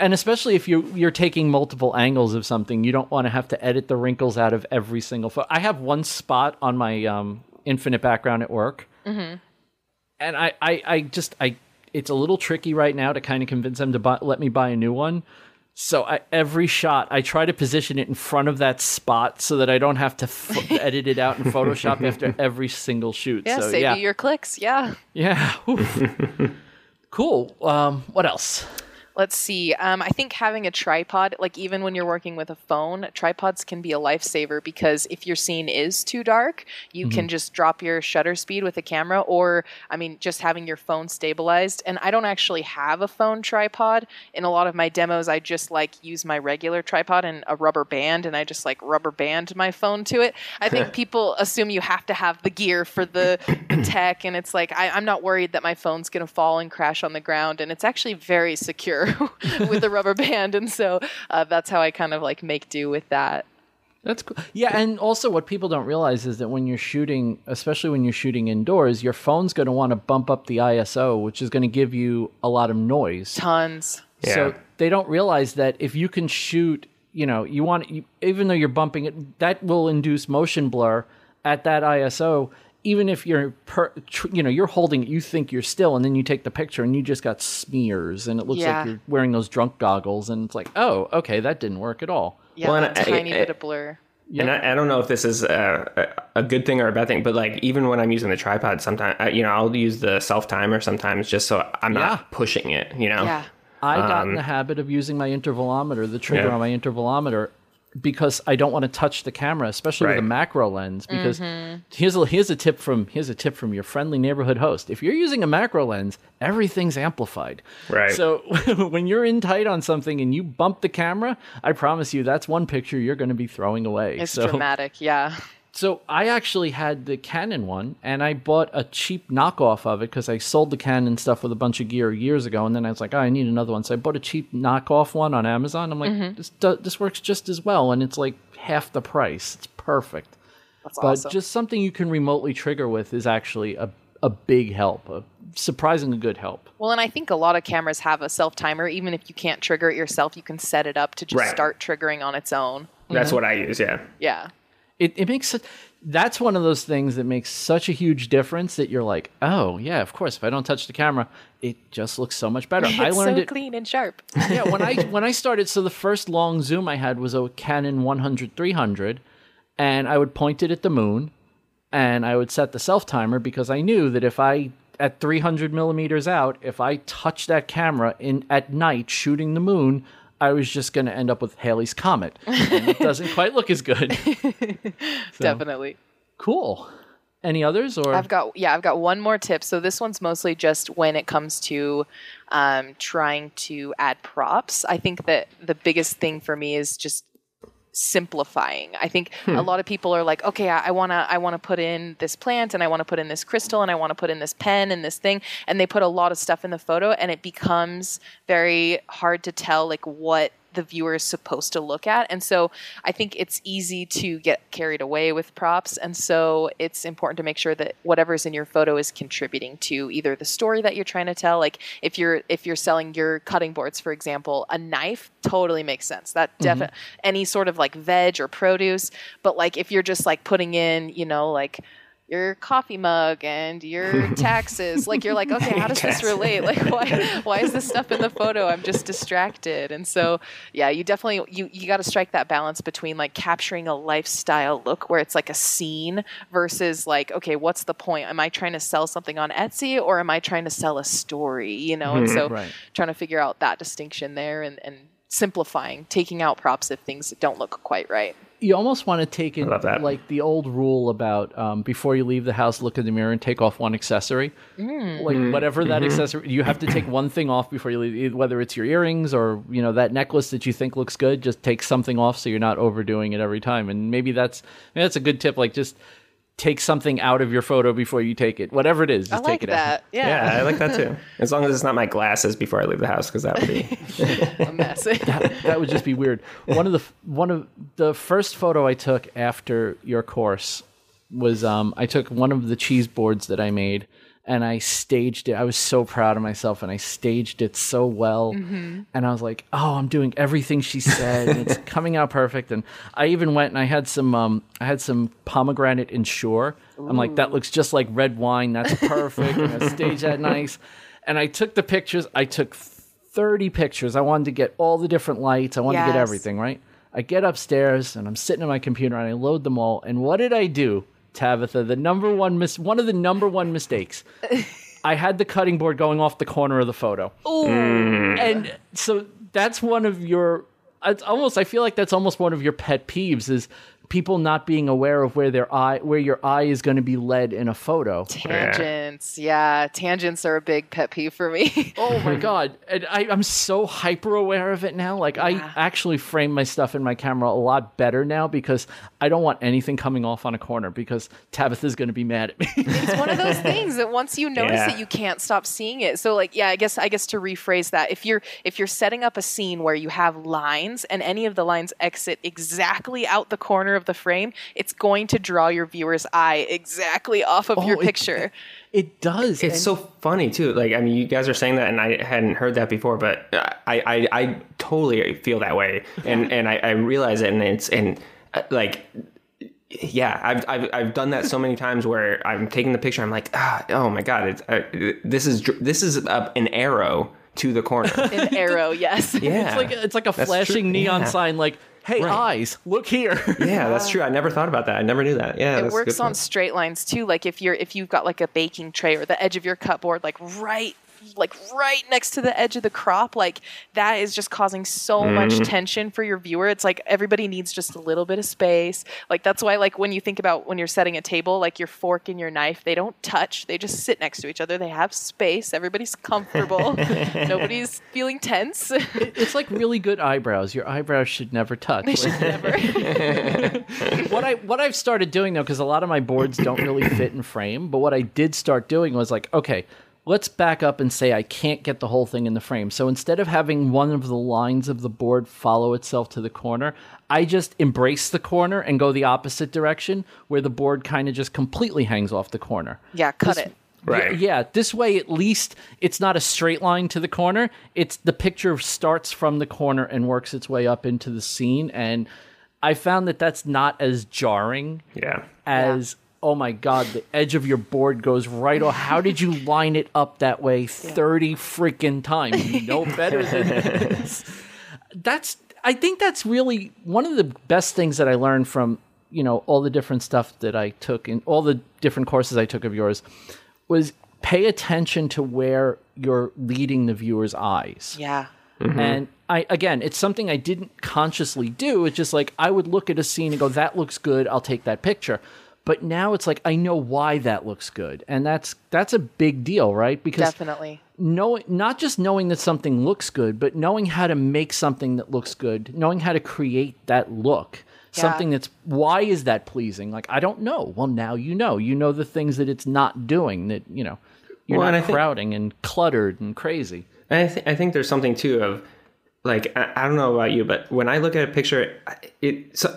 And especially if you're you're taking multiple angles of something, you don't want to have to edit the wrinkles out of every single photo. I have one spot on my um, infinite background at work, and I, I I just I it's a little tricky right now to kind of convince them to buy, let me buy a new one. So I, every shot, I try to position it in front of that spot so that I don't have to f- edit it out in Photoshop after every single shoot. Yeah, so save yeah, you your clicks. Yeah. yeah. Cool. Um, what else? Let's see. Um, I think having a tripod, like even when you're working with a phone, tripods can be a lifesaver because if your scene is too dark, you Mm-hmm. can just drop your shutter speed with a camera, or I mean, just having your phone stabilized. And I don't actually have a phone tripod. In a lot of my demos, I just like use my regular tripod and a rubber band, and I just like rubber band my phone to it. I think people assume you have to have the gear for the, tech, and it's like I, I'm not worried that my phone's gonna fall and crash on the ground, and it's actually very secure with the rubber band, and so uh, that's how I kind of like make do with that. That's cool. Yeah, and also what people don't realize is that when you're shooting, especially when you're shooting indoors, your phone's going to want to bump up the ISO, which is going to give you a lot of noise. Tons. Yeah. So they don't realize that if you can shoot, you know, you want you, even though you're bumping it, that will induce motion blur at that ISO. Even if you're, per, tr, you know, you're holding it, you think you're still, and then you take the picture and you just got smears, and it looks Yeah. like you're wearing those drunk goggles, and it's like, oh, okay, that didn't work at all. Yeah, Well, and I- tiny I- bit of blur. And I, I don't know if this is a, a, a good thing or a bad thing, but like even when I'm using the tripod, sometimes you know I'll use the self timer sometimes just so I'm Yeah. not pushing it. You know. Yeah. I got in um, the habit of using my intervalometer, the trigger Yeah. on my intervalometer, because I don't want to touch the camera, especially with a macro lens. Because Mm-hmm. here's a here's a tip from here's a tip from your friendly neighborhood host. If you're using a macro lens, everything's amplified. Right. So when you're in tight on something and you bump the camera, I promise you that's one picture you're going to be throwing away. It's so dramatic. Yeah. So I actually had the Canon one, and I bought a cheap knockoff of it because I sold the Canon stuff with a bunch of gear years ago, and then I was like, oh, I need another one, so I bought a cheap knockoff one on Amazon. I'm like, mm-hmm. this do- this works just as well, and it's like half the price. It's perfect. That's But awesome. just something you can remotely trigger with is actually a a big help, a surprisingly good help. Well, and I think a lot of cameras have a self timer. Even if you can't trigger it yourself, you can set it up to just Right. start triggering on its own. That's mm-hmm. what I use. Yeah. Yeah. It, it makes that's one of those things that makes such a huge difference that you're like oh yeah of course if i don't touch the camera it just looks so much better i It's learned so it clean and sharp. yeah when i when i started so the first long zoom i had was a canon 100 300 and i would point it at the moon and i would set the self timer because i knew that if i at 300 millimeters out if i touch that camera in at night shooting the moon i was just going to end up with Halley's comet and it doesn't quite look as good Definitely. Cool. Any others or I've got yeah, I've got one more tip. So this one's mostly just when it comes to um, trying to add props. I think that the biggest thing for me is just simplifying. I think a hmm. lot of people are like, okay, I, I wanna I wanna put in this plant and I wanna put in this crystal and I wanna put in this pen and this thing, and they put a lot of stuff in the photo, and it becomes very hard to tell like what the viewer is supposed to look at. And so I think it's easy to get carried away with props. And so it's important to make sure that whatever's in your photo is contributing to either the story that you're trying to tell. Like if you're if you're selling your cutting boards, for example, a knife totally makes sense. That mm-hmm. definitely any sort of like veg or produce. But like if you're just like putting in, you know, like your coffee mug and your taxes. like you're like, okay, how does this relate? Like why why is this stuff in the photo? I'm just distracted. And so yeah, you definitely you, you gotta strike that balance between like capturing a lifestyle look where it's like a scene versus like, okay, what's the point? Am I trying to sell something on Etsy or am I trying to sell a story? You know, and mm-hmm. so Right. trying to figure out that distinction there and, and simplifying, taking out props if things don't look quite right. You almost want to take it love that. like the old rule about um, before you leave the house, look in the mirror and take off one accessory. Mm. Like mm-hmm. whatever that mm-hmm. accessory, you have to take one thing off before you leave. Whether it's your earrings or you know that necklace that you think looks good, just take something off so you're not overdoing it every time. And maybe that's maybe that's a good tip. Like just take something out of your photo before you take it. Whatever it is, just I like take it out. Yeah, Yeah. I like that too. As long as it's not my glasses before I leave the house, because that would be. a mess. that would just be weird. One of the one of the first photo I took after your course was um, I took one of the cheese boards that I made and I staged it. I was so proud of myself and I staged it so well. And I was like, "Oh, I'm doing everything she said. it's coming out perfect." And I even went and I had some um, I had some pomegranate Ensure. I'm like, "That looks just like red wine. That's perfect." and I staged that nice. And I took the pictures. I took 30 pictures. I wanted to get all the different lights. I wanted to get everything, right? I get upstairs and I'm sitting at my computer and I load them all. And what did I do, Tabitha? The number one mis- one of the number one mistakes. I had the cutting board going off the corner of the photo. Mm. And so that's one of your. It's almost. I feel like that's almost one of your pet peeves is people not being aware of where their eye where your eye is going to be led in a photo. Tangents, yeah. tangents are a big pet peeve for me. oh my god, and I, I'm so hyper aware of it now. Like I actually frame my stuff in my camera a lot better now because I don't want anything coming off on a corner because Tabitha's going to be mad at me. it's one of those things that once you notice Yeah. it, you can't stop seeing it. So like, yeah, I guess I guess to rephrase that, if you're if you're setting up a scene where you have lines and any of the lines exit exactly out the corner of the frame, it's going to draw your viewer's eye exactly off of your Oh, it- picture. it does. It's and- so funny too. Like I mean, you guys are saying that, and I hadn't heard that before, but I I, I totally feel that way, and and I, I realize it, and it's and uh, like. Yeah, I've, I've I've done that so many times where I'm taking the picture. I'm like, ah, oh my god, it's uh, this is this is uh, an arrow to the corner. An arrow, yes. Yeah, It's like it's like a That's flashing true. neon Yeah. sign like, "Hey, Right. eyes, look here." yeah, that's true. I never thought about that. I never knew that. Yeah, it works on point. straight lines too like if you're if you've got like a baking tray or the edge of your cupboard like right like right next to the edge of the crop like that is just causing so much Mm-hmm. tension for your viewer. It's like everybody needs just a little bit of space. Like that's why like when you think about when you're setting a table like your fork and your knife they don't touch. They just sit next to each other. They have space. Everybody's comfortable. Nobody's feeling tense. It's like really good eyebrows. Your eyebrows should never touch. Like, never. What I what I've started doing though, because a lot of my boards don't really fit in frame, but what I did start doing was like, okay, let's back up and say I can't get the whole thing in the frame. So instead of having one of the lines of the board follow itself to the corner, I just embrace the corner and go the opposite direction, where the board kind of just completely hangs off the corner. yeah cut This- it Right. Yeah, this way at least it's not a straight line to the corner. It's the picture starts from the corner and works its way up into the scene and I found that that's not as jarring Yeah. as oh my god, the edge of your board goes right off. How did you line it up that way 30 freaking times? You know better than this. That's I think that's really one of the best things that I learned from, you know, all the different stuff that I took and all the different courses I took of yours was pay attention to where you're leading the viewer's eyes. yeah mm-hmm. And I again, it's something I didn't consciously do. It's just like I would look at a scene and go, "That looks good. I'll take that picture." But now it's like I know why that looks good, and that's that's a big deal, right? Because definitely knowing not just knowing that something looks good, but knowing how to make something that looks good, knowing how to create that look. Yeah. Something that's why is that pleasing? Like I don't know. Well, now you know. You know the things that it's not doing that, you know, you're Well, and not I think- crowding and cluttered and crazy. And I, th- I think there's something too of like I, I don't know about you, but when I look at a picture, it so,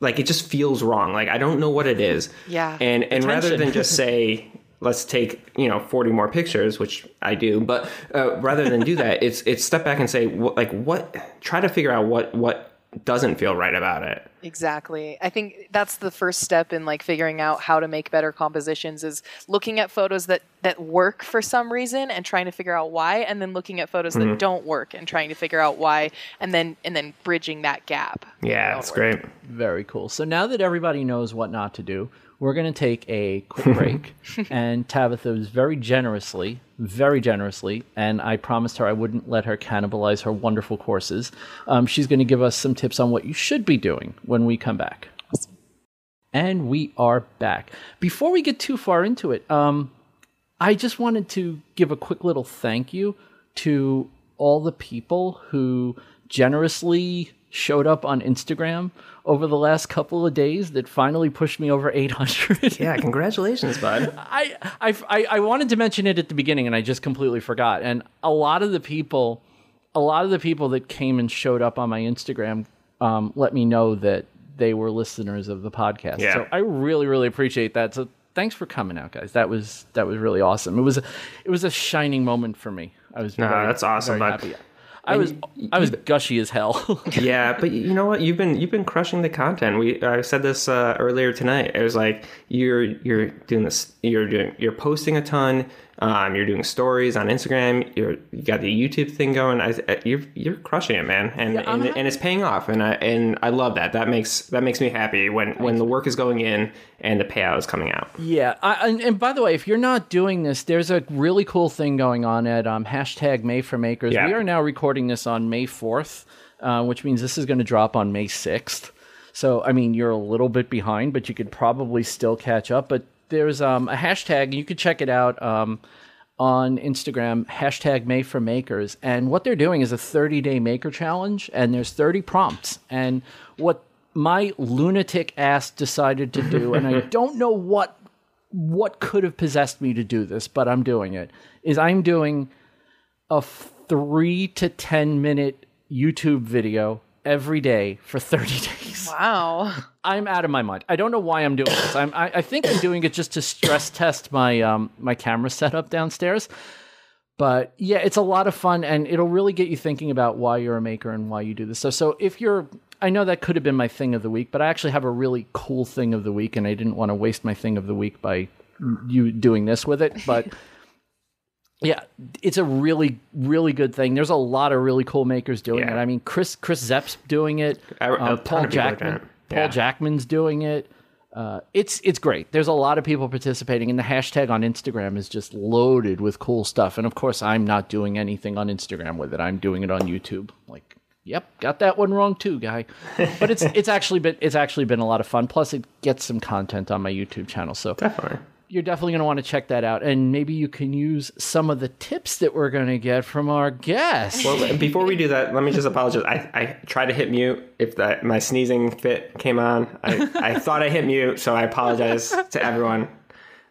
like it just feels wrong. Like I don't know what it is. Yeah. And and rather than just say let's take you know 40 more pictures, which I do, but uh, rather than do that, it's it's step back and say what, like what try to figure out what what doesn't feel right about it. Exactly. I think that's the first step in like figuring out how to make better compositions is looking at photos that that work for some reason and trying to figure out why and then looking at photos Mm-hmm. that don't work and trying to figure out why and then and then bridging that gap. Yeah, that's great. Very cool. So now that everybody knows what not to do, we're going to take a quick break. and Tabitha was very generously, very generously, and I promised her I wouldn't let her cannibalize her wonderful courses. Um, she's going to give us some tips on what you should be doing when we come back. And we are back. Before we get too far into it, um, I just wanted to give a quick little thank you to all the people who generously showed up on Instagram over the last couple of days that finally pushed me over 800. Yeah, congratulations, bud. I, I, I, I wanted to mention it at the beginning and I just completely forgot. And a lot of the people, a lot of the people that came and showed up on my Instagram um, let me know that they were listeners of the podcast. Yeah. So I really, really appreciate that. So thanks for coming out, guys. That was that was really awesome. It was it was a shining moment for me. I was No, very, that's awesome, very bud. happy. I was I was gushy as hell. yeah, but you know what? You've been you've been crushing the content. We I said this uh, earlier tonight. It was like you're you're doing this. You're doing you're posting a ton. Um, you're doing stories on Instagram. You're you got the YouTube thing going. I, I- you're you're crushing it, man, and I'm and, and it's paying off. And I and I love that. That makes that makes me happy when when the work is going in and the payout is coming out. Yeah, I, and, and by the way, if you're not doing this, there's a really cool thing going on at um, hashtag May for Makers. Yeah. We are now recording this on May 4th, uh, which means this is going to drop on May 6th. So, I mean, you're a little bit behind, but you could probably still catch up. But there's um, a hashtag, you could check it out um, on Instagram, hashtag May for Makers. And what they're doing is a 30 day maker challenge, and there's 30 prompts. And what my lunatic ass decided to do, and I don't know what what could have possessed me to do this, but I'm doing it. Is I'm doing a three to ten minute YouTube video every day for 30 days. Wow. I'm out of my mind. I don't know why I'm doing this. I'm, I, I think I'm doing it just to stress test my um, my camera setup downstairs. But yeah, it's a lot of fun, and it'll really get you thinking about why you're a maker and why you do this. So, so if you're, I know that could have been my thing of the week, but I actually have a really cool thing of the week, and I didn't want to waste my thing of the week by you doing this with it. But yeah, it's a really, really good thing. There's a lot of really cool makers doing Yeah. it. I mean, Chris Chris Zepp's doing it. I- Um, Paul of people are doing Jackman. it. Paul Jackman's doing it. Uh, it's it's great. There's a lot of people participating, and the hashtag on Instagram is just loaded with cool stuff. And of course, I'm not doing anything on Instagram with it. I'm doing it on YouTube. Like, yep, got that one wrong too, guy. But it's it's actually been it's actually been a lot of fun. Plus, it gets some content on my YouTube channel. So Definitely. You're definitely going to want to check that out, and maybe you can use some of the tips that we're going to get from our guests. Well, before we do that, let me just apologize. I, I tried to hit mute if that my sneezing fit came on. I, I thought I hit mute, so I apologize to everyone.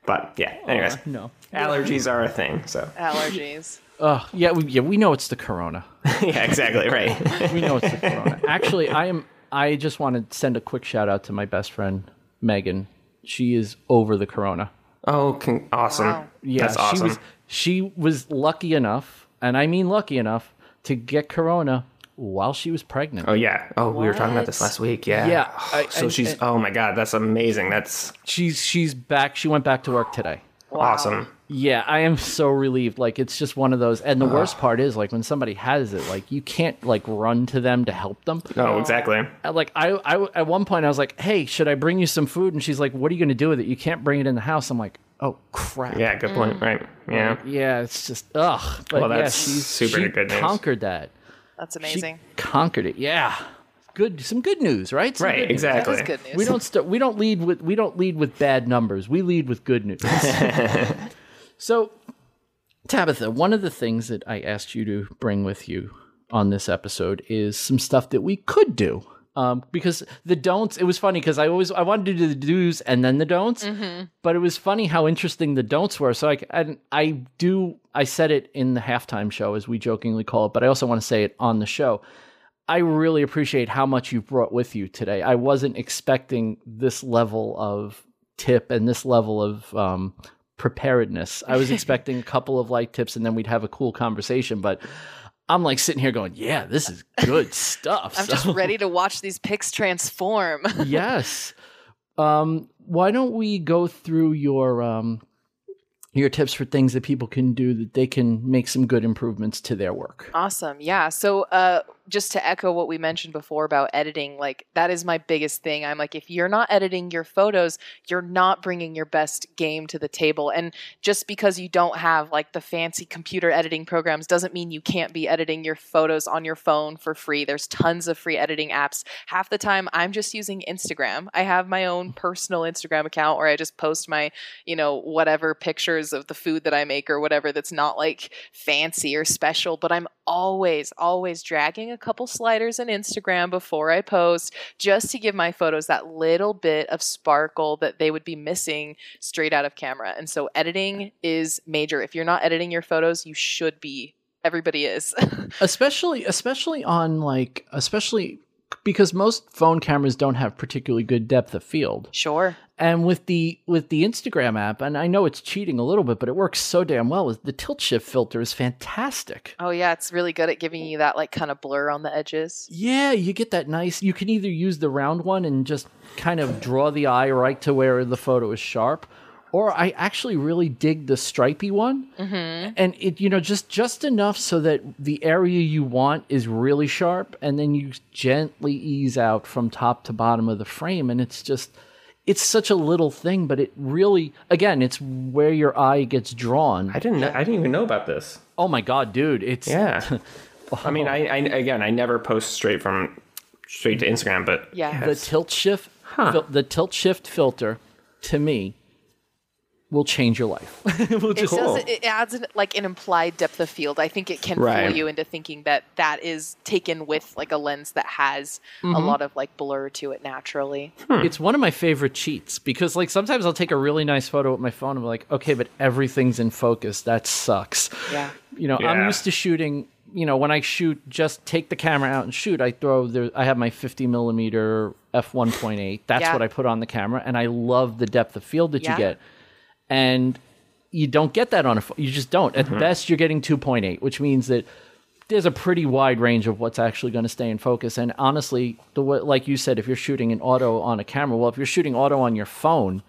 But yeah, anyways, no. allergies are a thing. So Allergies. Oh, yeah, we, yeah, we know it's the corona. yeah, exactly right. We know it's the corona. Actually, I am. I just want to send a quick shout out to my best friend Megan. She is over the corona. Oh, con- awesome! Wow. Yeah, That's awesome. she was. She was lucky enough, and I mean lucky enough, to get corona while she was pregnant. Oh yeah. Oh, we were talking about this last week. Yeah. Yeah, I- so and- she's. and- oh my god, that's amazing. That's She's she's back. She went back to work today. awesome. Yeah, I am so relieved. Like it's just one of those. And the worst part is like when somebody has it, like you can't like run to them to help them. No, exactly. Uh, Like I, I at one point I was like, "Hey, should I bring you some food?" And she's like, "What are you going to do with it? You can't bring it in the house." I'm like, "Oh crap." Yeah, good point. Right. Yeah. Yeah, it's just ugh. But Well, that's yeah, she's super she good news. conquered that. That's She amazing. conquered it. Yeah, good. Some good news, right? Some Right. good news. That Exactly. good news. We don't st- we don't lead with we don't lead with bad numbers. We lead with good news. so, Tabitha, one of the things that I asked you to bring with you on this episode is some stuff that we could do. Um, because the don'ts, it was funny because I always I wanted to do the do's and then the don'ts, but it was funny how interesting the don'ts were. So I, I I do I said it in the halftime show as we jokingly call it, but I also want to say it on the show. I really appreciate how much you've brought with you today. I wasn't expecting this level of tip and this level of um, preparedness. I was expecting a couple of light tips and then we'd have a cool conversation, but I'm like sitting here going, "Yeah, this is good stuff." I'm just ready to watch these pics transform. yes. Um, why don't we go through your um, your tips for things that people can do that they can make some good improvements to their work? Awesome. Yeah. So, uh, just to echo what we mentioned before about editing, like that is my biggest thing. I'm like, if you're not editing your photos, you're not bringing your best game to the table. And just because you don't have like the fancy computer editing programs doesn't mean you can't be editing your photos on your phone for free. There's tons of free editing apps. Half the time, I'm just using Instagram. I have my own personal Instagram account where I just post my, you know, whatever pictures of the food that I make or whatever that's not like fancy or special, but I'm always, always dragging a couple sliders in Instagram before I post just to give my photos that little bit of sparkle that they would be missing straight out of camera. And so editing is major. If you're not editing your photos, you should be. Everybody is. especially especially on like especially because most phone cameras don't have particularly good depth of field sure. and with the with the instagram app and i know it's cheating a little bit but it works so damn well the tilt shift filter is fantastic Oh, yeah. It's really good at giving you that like kind of blur on the edges. yeah you get that nice you can either use the round one and just kind of draw the eye right to where the photo is sharp or I actually really dig the stripy one, Mm-hmm. and it you know just just enough so that the area you want is really sharp, and then you gently ease out from top to bottom of the frame, and it's just it's such a little thing, but it really again it's where your eye gets drawn. I didn't. Know, I didn't even know about this. oh my god, dude! It's Yeah. I mean, I, I again, I never post straight from straight to Instagram, but Yeah. the tilt shift fil- the tilt shift filter to me will change your life. Will It just- Cool. It adds an, like an implied depth of field. I think it can Right. fool you into thinking that that is taken with like a lens that has Mm-hmm. a lot of like blur to it naturally. it's one of my favorite cheats because like sometimes I'll take a really nice photo with my phone and be like, okay, but everything's in focus. That sucks. Yeah. You know, I'm used to shooting. You know, when I shoot, just take the camera out and shoot. I throw there. I have my 50 millimeter f 1.8. That's Yeah. what I put on the camera, and I love the depth of field that Yeah. you get. And you don't get that on a. pho- You just don't. At mm-hmm. best, you're getting 2.8, which means that there's a pretty wide range of what's actually going to stay in focus. And honestly, the way, like you said, if you're shooting an auto on a camera, well, if you're shooting auto on your phone,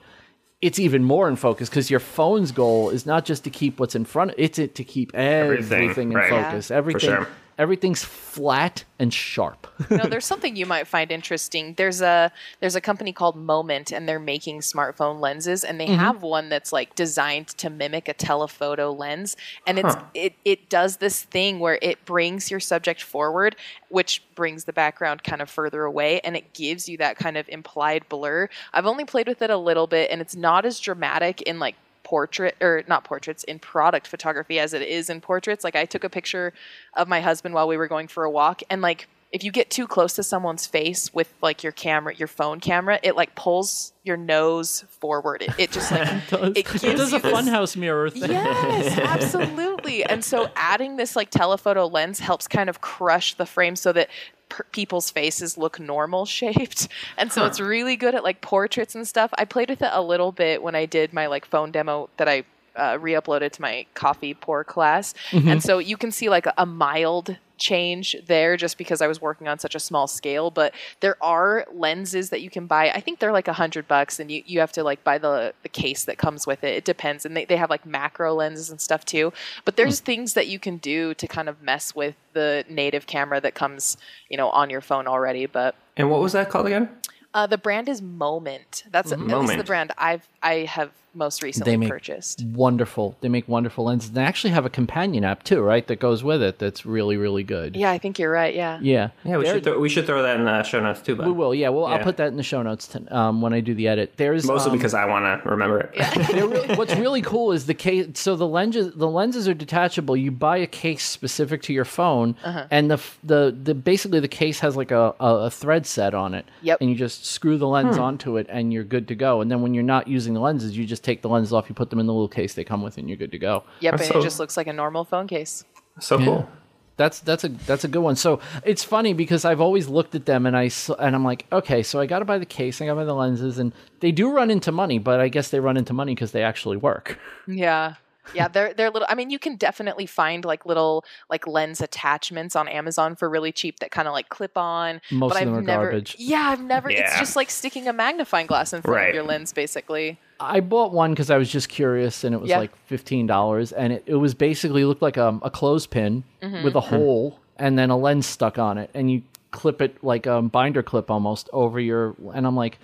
it's even more in focus because your phone's goal is not just to keep what's in front; it's it to keep everything, Everything, in right. focus. Yeah. Everything, sure. Everything's flat and sharp. no, there's something you might find interesting. There's a there's a company called Moment, and they're making smartphone lenses, and they Mm-hmm. have one that's like designed to mimic a telephoto lens, and it's it it does this thing where it brings your subject forward, which brings the background kind of further away, and it gives you that kind of implied blur. I've only played with it a little bit, and it's not as dramatic in like portrait or not portraits in product photography as it is in portraits like i took a picture of my husband while we were going for a walk and like if you get too close to someone's face with like your camera your phone camera it like pulls your nose forward it, it just like it gives it does a funhouse mirror thing. Yes, absolutely. And so adding this like telephoto lens helps kind of crush the frame so that per- people's faces look normal shaped. And so it's really good at like portraits and stuff. I played with it a little bit when I did my like phone demo that I uh, re-uploaded to my coffee pour class. And so you can see like a, a mild change there just because I was working on such a small scale. But there are lenses that you can buy. I think they're like a hundred bucks and you, you have to like buy the, the case that comes with it. It depends. And they, they have like macro lenses and stuff too. But there's things that you can do to kind of mess with the native camera that comes, you know, on your phone already. But And what was that called again? uh, the brand is Moment. That's at least the brand I've I have most recently They make purchased. wonderful. They make wonderful lenses. And they actually have a companion app too, right? That goes with it. That's really, really good. Yeah, I think you're right. Yeah. Yeah. Yeah, we They're- should throw, we should throw that in the show notes too. But We will. Yeah. Well, I'll put that in the show notes to, um, when I do the edit. There's mostly um, because I want to remember it. They're really, what's really cool is the case. So the lenses, the lenses are detachable. You buy a case specific to your phone, Uh-huh. and the the the basically the case has like a, a, a thread set on it. Yep. And you just screw the lens Hmm. onto it, and you're good to go. And then when you're not using the lenses, you just take the lenses off, you put them in the little case they come with, and you're good to go. Yep, That's and it just looks like a normal phone case. So cool. That's that's a that's a good one. So it's funny because I've always looked at them and I s- and I'm like, okay, so I got to buy the case, I got to buy the lenses, and they do run into money, but I guess they run into money because they actually work. Yeah. Yeah, they're they're little I mean you can definitely find like little like lens attachments on Amazon for really cheap that kind of like clip on. Most but of them I've are never garbage. Yeah, I've never it's just like sticking a magnifying glass in front Right. of your lens basically. I bought one because I was just curious, and it was Yeah. like fifteen dollars, and it, it was basically looked like a, a clothespin Mm-hmm. with a hole and then a lens stuck on it, and you clip it like a binder clip almost over your. And I'm like,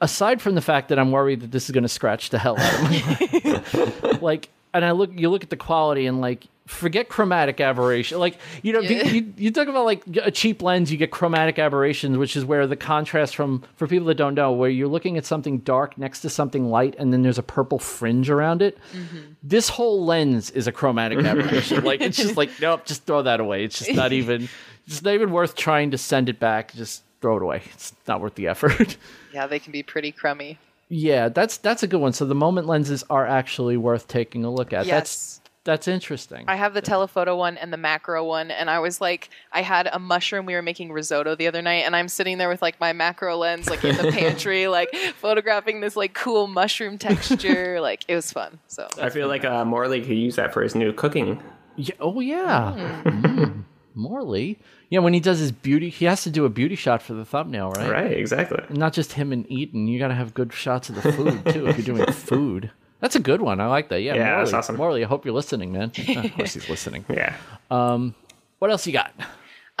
aside from the fact that I'm worried that this is going to scratch the hell out of me, like, and I look, you look at the quality and like. Forget chromatic aberration. Like you know, Yeah. you, you talk about like a cheap lens, you get chromatic aberrations, which is where the contrast from for people that don't know, where you're looking at something dark next to something light, and then there's a purple fringe around it. Mm-hmm. This whole lens is a chromatic aberration. like it's just like nope, just throw that away. It's just not even, it's not even worth trying to send it back. Just throw it away. It's not worth the effort. Yeah, they can be pretty crummy. yeah, that's that's a good one. So the moment lenses are actually worth taking a look at. Yes. That's that's interesting. I have the telephoto one and the macro one, and I was like, I had a mushroom. We were making risotto the other night, and I'm sitting there with like my macro lens, like in the pantry, like photographing this like cool mushroom texture. like it was fun. So I feel like uh, Morley could use that for his new cooking. Yeah, oh yeah. Mm. Morley. Yeah, when he does his beauty, he has to do a beauty shot for the thumbnail, right? Right, exactly. Not just him and Eaton. You got to have good shots of the food too if you're doing food. That's a good one. I like that. Yeah, Yeah, Morley. that's awesome. Morley, I hope you're listening, man. of course he's listening. Yeah. Um, what else you got?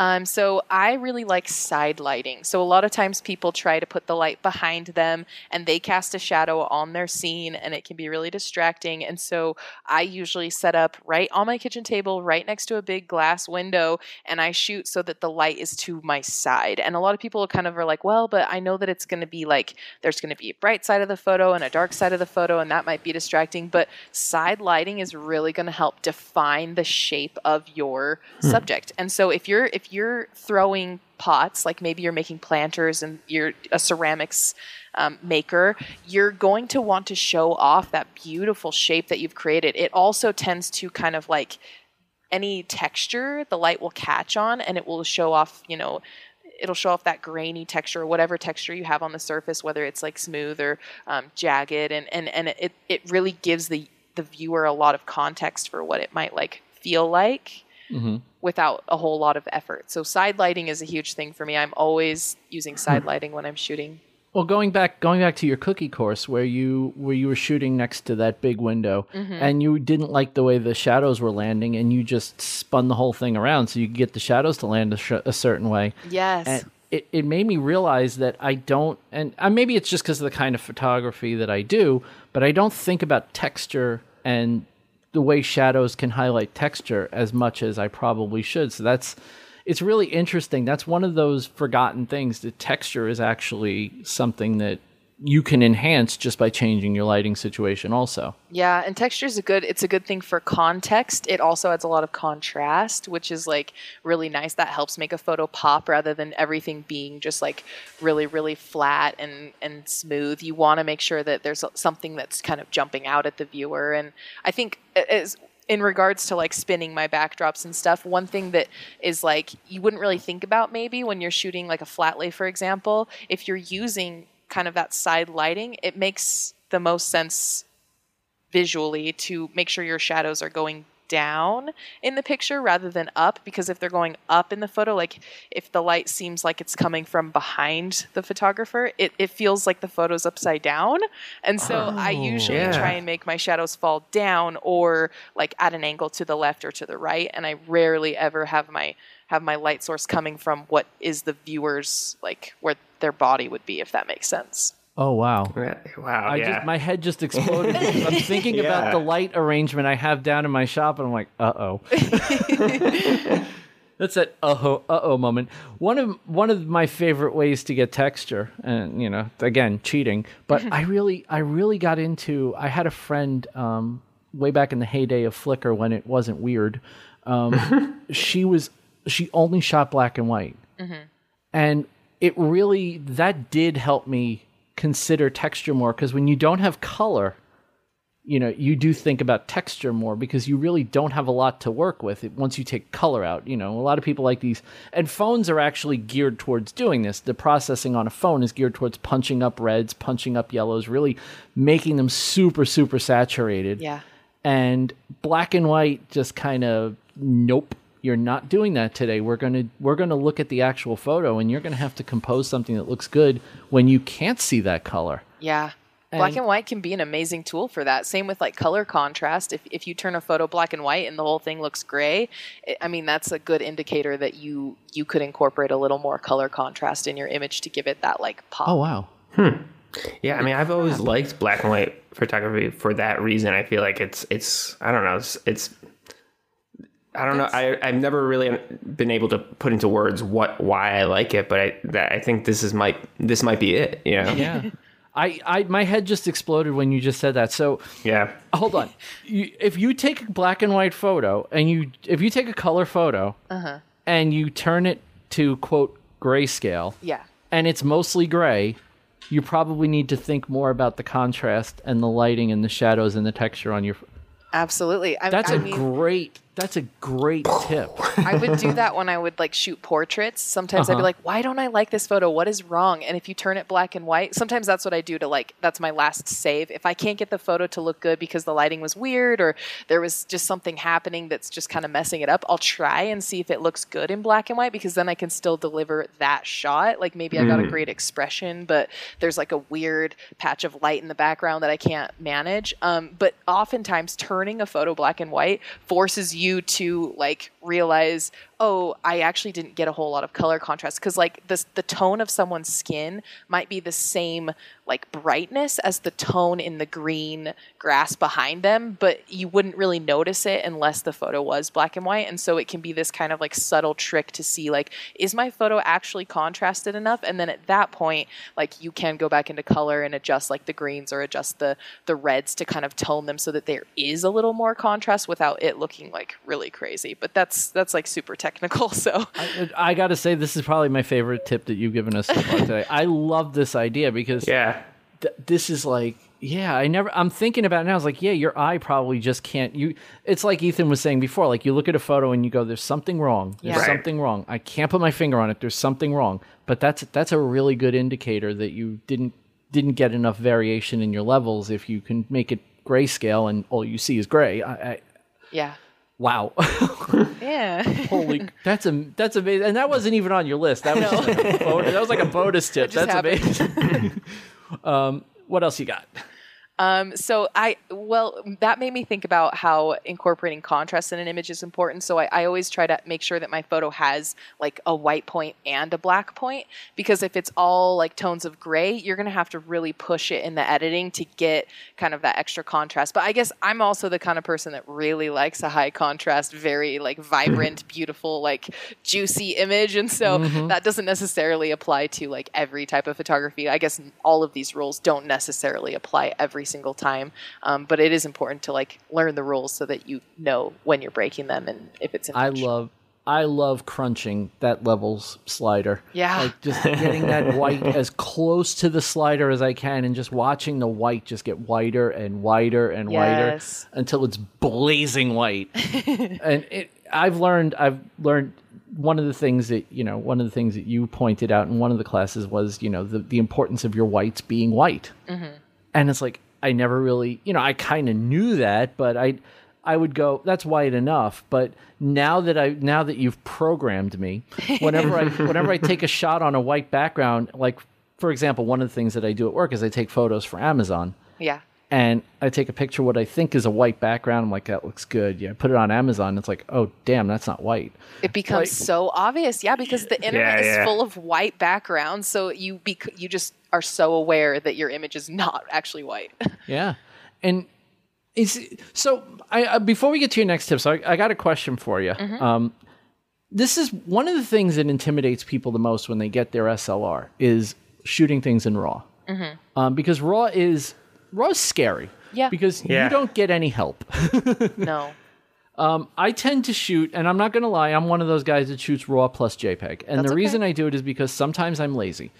Um, so I really like side lighting. So a lot of times people try to put the light behind them and they cast a shadow on their scene and it can be really distracting. And so I usually set up right on my kitchen table, right next to a big glass window, and I shoot so that the light is to my side. And a lot of people kind of are like, well, but I know that it's going to be like there's going to be a bright side of the photo and a dark side of the photo, and that might be distracting. But side lighting is really going to help define the shape of your subject. And so if you're if you're throwing pots, like maybe you're making planters and you're a ceramics um, maker, you're going to want to show off that beautiful shape that you've created. It also tends to kind of like any texture the light will catch on and it will show off, you know, it'll show off that grainy texture or whatever texture you have on the surface, whether it's like smooth or um, jagged. And, and, and it, it really gives the, the viewer a lot of context for what it might like feel like Mm-hmm. without a whole lot of effort. So side lighting is a huge thing for me. I'm always using hmm. side lighting when I'm shooting. Well, going back, going back to your cookie course, where you where you were shooting next to that big window, mm-hmm. and you didn't like the way the shadows were landing, and you just spun the whole thing around so you could get the shadows to land a, sh- a certain way. Yes. And it, it made me realize that I don't, and uh, maybe it's just because of the kind of photography that I do, but I don't think about texture and the way shadows can highlight texture as much as I probably should. So that's, it's really interesting. That's one of those forgotten things. The texture is actually something that you can enhance just by changing your lighting situation also. Yeah, and texture is a good it's a good thing for context. It also adds a lot of contrast, which is like really nice. That helps make a photo pop rather than everything being just like really really flat and and smooth. You want to make sure that there's something that's kind of jumping out at the viewer and I think as in regards to like spinning my backdrops and stuff, one thing that is like you wouldn't really think about maybe when you're shooting like a flat lay, for example, if you're using kind of that side lighting, it makes the most sense visually to make sure your shadows are going down in the picture rather than up because if they're going up in the photo like if the light seems like it's coming from behind the photographer it, it feels like the photo's upside down and so i oh, usually Yeah. try and make my shadows fall down or like at an angle to the left or to the right and i rarely ever have my have my light source coming from what is the viewer's like where their body would be if that makes sense Oh, wow. Wow. I yeah. just my head just exploded. I'm thinking about the light arrangement I have down in my shop, and I'm like, uh oh. That's that uh oh uh oh moment. One of one of my favorite ways to get texture, and you know, again, cheating. But I really I really got into. I had a friend um, way back in the heyday of Flickr when it wasn't weird. Um, she was she only shot black and white and it really that did help me consider texture more because when you don't have color you know you do think about texture more because you really don't have a lot to work with it once you take color out you know. A lot of people like these and phones are actually geared towards doing this. The processing on a phone is geared towards punching up reds punching up yellows really making them super super saturated. Yeah. And black and white just kind of nope you're not doing that today we're going to we're going to look at the actual photo and you're going to have to compose something that looks good when you can't see that color Yeah. Black And- and white can be an amazing tool for that. Same with like color contrast. If, if you turn a photo black and white and the whole thing looks gray, I- I mean that's a good indicator that you you could incorporate a little more color contrast in your image to give it that like pop. oh wow hmm Yeah, I mean, I've always liked black and white photography for that reason. I feel like it's it's I don't know, it's, it's I don't know. I I've never really been able to put into words what why I like it, but I that I think this is might this might be it. You know? yeah I, I my head just exploded when you just said that so Yeah. hold on you, if you take a black and white photo and you if you take a color photo uh-huh. and you turn it to quote grayscale Yeah. and it's mostly gray, you probably need to think more about the contrast and the lighting and the shadows and the texture on your. Absolutely. I, That's I a mean, great that's a great tip. I would do that when I would like shoot portraits. Sometimes I'd be Uh-huh. like, why don't I like this photo? What is wrong? And if you turn it black and white, sometimes that's what I do to like, that's my last save. If I can't get the photo to look good because the lighting was weird or there was just something happening that's just kind of messing it up, I'll try and see if it looks good in black and white because then I can still deliver that shot. Like maybe I got a great expression, but there's like a weird patch of light in the background that I can't manage. Um, but oftentimes turning a photo black and white forces you to like realize oh i actually didn't get a whole lot of color contrast. Because like this the tone of someone's skin might be the same like brightness as the tone in the green grass behind them but you wouldn't really notice it unless the photo was black and white and so it can be this kind of like subtle trick to see like is my photo actually contrasted enough? And then at that point like you can go back into color and adjust like the greens or adjust the the reds to kind of tone them so that there is a little more contrast without it looking like really crazy but that's that's like super technical so I, I got to say, this is probably my favorite tip that you've given us so far today. I love this idea because Yeah. th- this is like, yeah, I never. I'm thinking about it now. I was like, yeah, your eye probably just can't. You. It's like Ethan was saying before. Like you look at a photo and you go, "There's something wrong. There's Yeah. Right. something wrong. I can't put my finger on it. There's something wrong." But that's that's a really good indicator that you didn't didn't get enough variation in your levels. If you can make it grayscale and all you see is gray. I, I yeah wow. yeah Holy, that's a that's amazing, and that wasn't even on your list. That was like a bonus, that was like a bonus tip. That's happened. amazing. um, what else you got? Um, so I well that made me think about how incorporating contrast in an image is important. So I, I always try to make sure that my photo has like a white point and a black point because if it's all like tones of gray, you're gonna have to really push it in the editing to get kind of that extra contrast. But I guess I'm also the kind of person that really likes a high contrast, very like vibrant, beautiful, like juicy image, and so that doesn't necessarily apply to like every type of photography. I guess all of these rules don't necessarily apply every single time, um, but it is important to like learn the rules so that you know when you're breaking them and if it's. I love I love crunching that levels slider. Yeah. like just getting that white as close to the slider as I can, and just watching the white just get whiter and whiter and Yes. whiter until it's blazing white. and it, I've learned I've learned one of the things that you know one of the things that you pointed out in one of the classes was you know the the importance of your whites being white and it's like I never really, you know, I kind of knew that, but I, I would go, that's white enough. But now that I, now that you've programmed me, whenever I, whenever I take a shot on a white background, like for example, one of the things that I do at work is I take photos for Amazon, Yeah. And I take a picture of what I think is a white background. I'm like, that looks good. Yeah, I put it on Amazon. It's like, oh damn, that's not white. It becomes Like- so obvious, yeah, because the internet Yeah, yeah. is full of white backgrounds, so you bec- you just are so aware that your image is not actually white. Yeah, and is so. I uh, before we get to your next tip, so I, I got a question for you. Um, this is one of the things that intimidates people the most when they get their SLR is shooting things in RAW, um, because RAW is RAW is scary. Yeah. because Yeah. you don't get any help. no. I tend to shoot, and I'm not going to lie, I'm one of those guys that shoots RAW plus JPEG. And That's the okay. reason I do it is because sometimes I'm lazy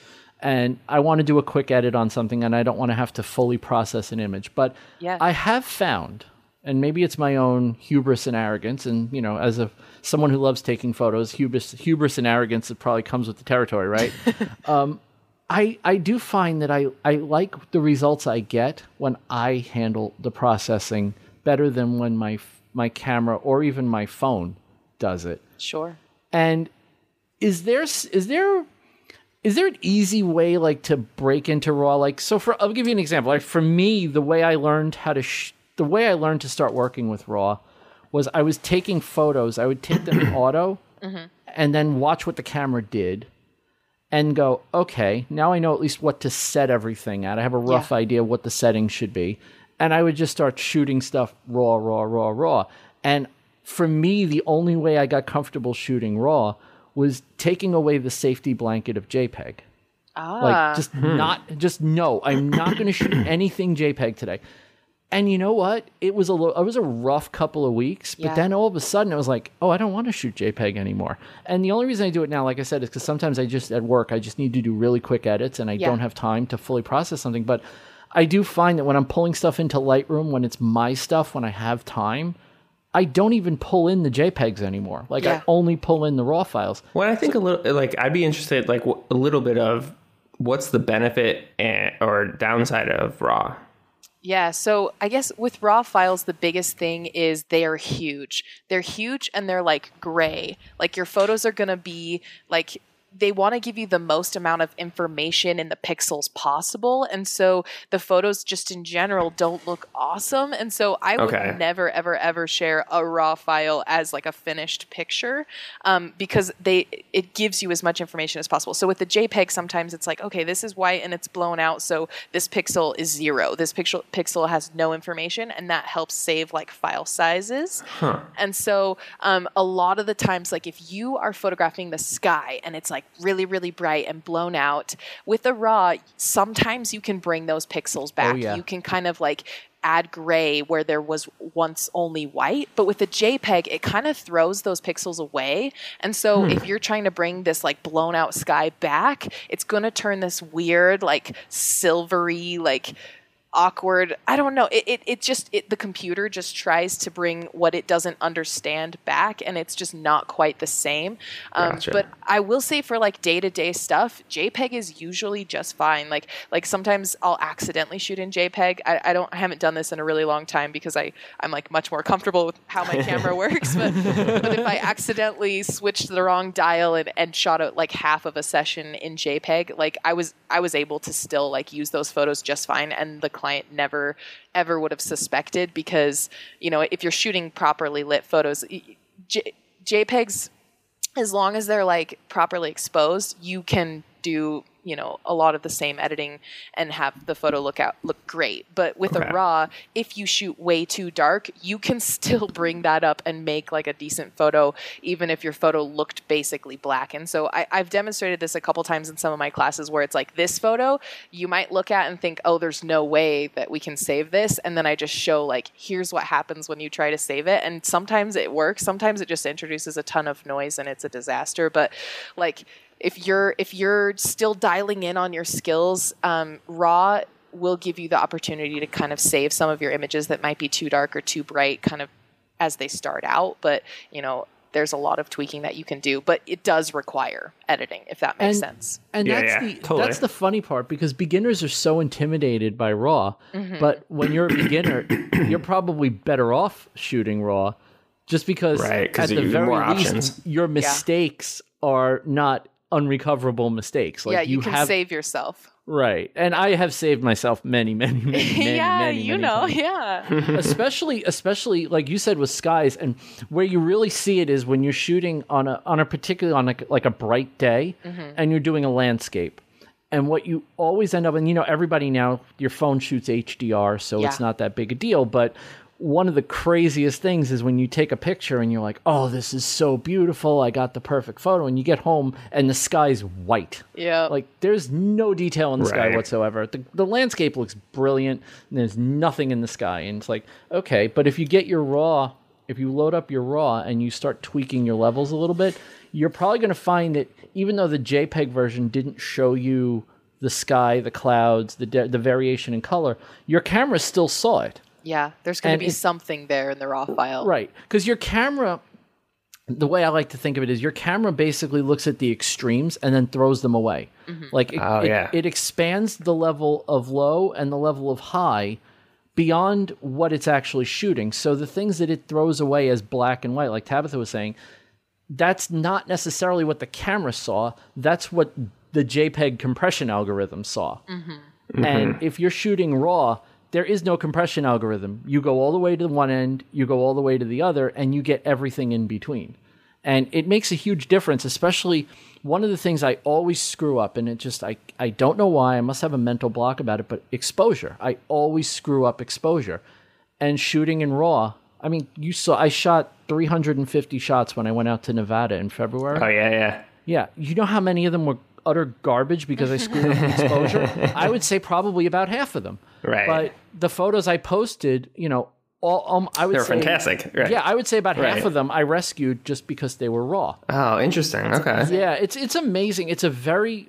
and I want to do a quick edit on something and I don't want to have to fully process an image. But Yeah. I have found, and maybe it's my own hubris and arrogance, and you know, as a someone who loves taking photos, hubris, hubris and arrogance, it probably comes with the territory, right? um, I, I do find that I, I like the results I get when I handle the processing better than when my my camera or even my phone does it. Sure. And is there is there is there an easy way like to break into raw like so for I'll give you an example. Like for me the way I learned how to sh- the way I learned to start working with raw was I was taking photos. I would take them in auto mm-hmm. and then watch what the camera did and go, okay, now I know at least what to set everything at. I have a rough Yeah. idea what the settings should be. And I would just start shooting stuff raw, raw, raw, raw. And for me, the only way I got comfortable shooting raw was taking away the safety blanket of JPEG. Ah. Like just not just no, I'm not going to shoot anything JPEG today. And you know what? It was a lo- it was a rough couple of weeks, but Yeah. then all of a sudden it was like, oh, I don't want to shoot JPEG anymore. And the only reason I do it now, like I said, is because sometimes I just at work I just need to do really quick edits and I Yeah. don't have time to fully process something. But I do find that when I'm pulling stuff into Lightroom, when it's my stuff, when I have time, I don't even pull in the JPEGs anymore. Like Yeah. I only pull in the raw files. Well, I think a little like I'd be interested like w- a little bit of what's the benefit and, or downside of RAW. Yeah, so I guess with raw files, the biggest thing is they are huge. They're huge and they're like gray. Like your photos are going to be like, they want to give you the most amount of information in the pixels possible. And so the photos just in general don't look awesome. And so I would Okay. never, ever, ever share a raw file as like a finished picture um, because they it gives you as much information as possible. So with the JPEG, sometimes it's like, okay, this is white and it's blown out, so this pixel is zero. This pixel pixel has no information, and that helps save like file sizes. And so um, a lot of the times, like if you are photographing the sky and it's like really, really bright and blown out, with the raw, sometimes you can bring those pixels oh, back. yeah. You can kind of like add gray where there was once only white. But with the JPEG, it kind of throws those pixels away. And so hmm. if you're trying to bring this like blown out sky back, it's going to turn this weird, like silvery, like awkward. I don't know. It, it, it just it, the computer just tries to bring what it doesn't understand back and it's just not quite the same. Um, Gotcha. but i will say for like day-to-day stuff jpeg is usually just fine. Like like sometimes i'll accidentally shoot in jpeg. I, I don't I haven't done this in a really long time because i i'm like much more comfortable with how my camera works. But, but if i accidentally switched the wrong dial and, and shot out like half of a session in jpeg like i was i was able to still like use those photos just fine. And the client never ever would have suspected because you know if you're shooting properly lit photos J- jpegs as long as they're like properly exposed you can do you know a lot of the same editing and have the photo look out look great. But with Okay. a raw if you shoot way too dark you can still bring that up and make like a decent photo even if your photo looked basically black. And so I, i've demonstrated this a couple times in some of my classes where it's like this photo you might look at and think oh there's no way that we can save this. And then i just show like here's what happens when you try to save it. And sometimes it works. Sometimes it just introduces a ton of noise and it's a disaster. But like if you're if you're still dialing in on your skills um, raw will give you the opportunity to kind of save some of your images that might be too dark or too bright kind of as they start out but you know there's a lot of tweaking that you can do but it does require editing if that makes And- sense And Yeah, that's yeah, the totally. that's the funny part because beginners are so intimidated by raw, Mm-hmm. but when you're a beginner, you're probably better off shooting raw, just because Right, 'cause at the very least options. your mistakes are not unrecoverable mistakes. Like yeah you, can have save yourself. Right, and I have saved myself many, many, many, many, yeah many, you many know times. yeah. Especially especially like you said with skies and where you really see it is when you're shooting on a on a particularly on a, like a bright day Mm-hmm. and you're doing a landscape. And what you always end up and you know everybody now your phone shoots HDR so it's not that big a deal but one of the craziest things is when you take a picture and you're like oh this is so beautiful I got the perfect photo and you get home and the sky's white yeah like there's no detail in the sky whatsoever. The, the landscape looks brilliant. And there's nothing in the sky, and it's like okay. But if you get your raw, if you load up your raw and you start tweaking your levels a little bit, you're probably going to find that even though the JPEG version didn't show you the sky, the clouds, the de- the variation in color, your camera still saw it. Yeah there's going to be it- something there in the raw file Right. Because your camera, the way I like to think of it is your camera basically looks at the extremes and then throws them away. Mm-hmm. Like it, Oh, it, yeah. it expands the level of low and the level of high beyond what it's actually shooting. So the things that it throws away as black and white, like Tabitha was saying, that's not necessarily what the camera saw. That's what the JPEG compression algorithm saw. Mm-hmm. Mm-hmm. And if you're shooting raw, there is no compression algorithm. You go all the way to one end, you go all the way to the other, and you get everything in between. And it makes a huge difference, especially one of the things I always screw up, and it just, I, I don't know why, I must have a mental block about it, but exposure. I always screw up exposure. And shooting in RAW, I mean, you saw, I shot 350 shots when I went out to Nevada in February. Oh yeah, yeah. Yeah, you know how many of them were utter garbage because I screwed up the exposure? I would say probably about half of them. Right. But the photos I posted, you know, all um, I would They're say fantastic. Right. Yeah, I would say about half of them I rescued just because they were raw. Oh, interesting. Okay. Yeah, it's it's amazing. It's a very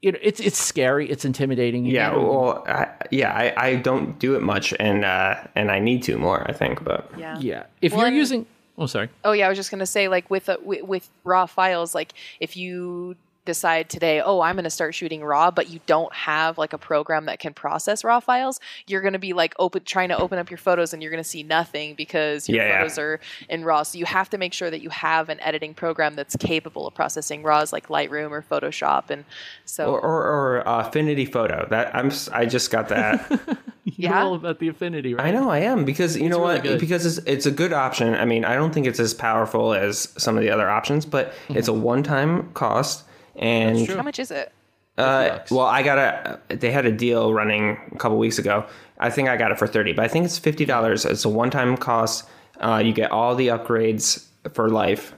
you know, it's it's scary, it's intimidating. Yeah, gotta- well, I, yeah, I, I don't do it much, and uh, and I need to more. I think, but Yeah. yeah. If Well, you're using, oh sorry, Oh yeah, I was just gonna say like with, a, with with raw files, like if you decide today, oh, I'm gonna start shooting raw, but you don't have like a program that can process raw files, you're gonna be like open trying to open up your photos and you're gonna see nothing because your Yeah, yeah. photos are in raw. So you have to make sure that you have an editing program that's capable of processing raws like Lightroom or Photoshop, and so or or, or uh, Affinity Photo. That I'm I just got that. you're Yeah? all about the affinity, right? I know I am because you know really what? good. Because it's, it's a good option. I mean, I don't think it's as powerful as some of the other options, but it's a one-time cost. And how much is it? uh, well, I got a. They had a deal running a couple weeks ago. I think I got it for thirty, but I think it's fifty dollars. It's a one-time cost. Uh, you get all the upgrades for life.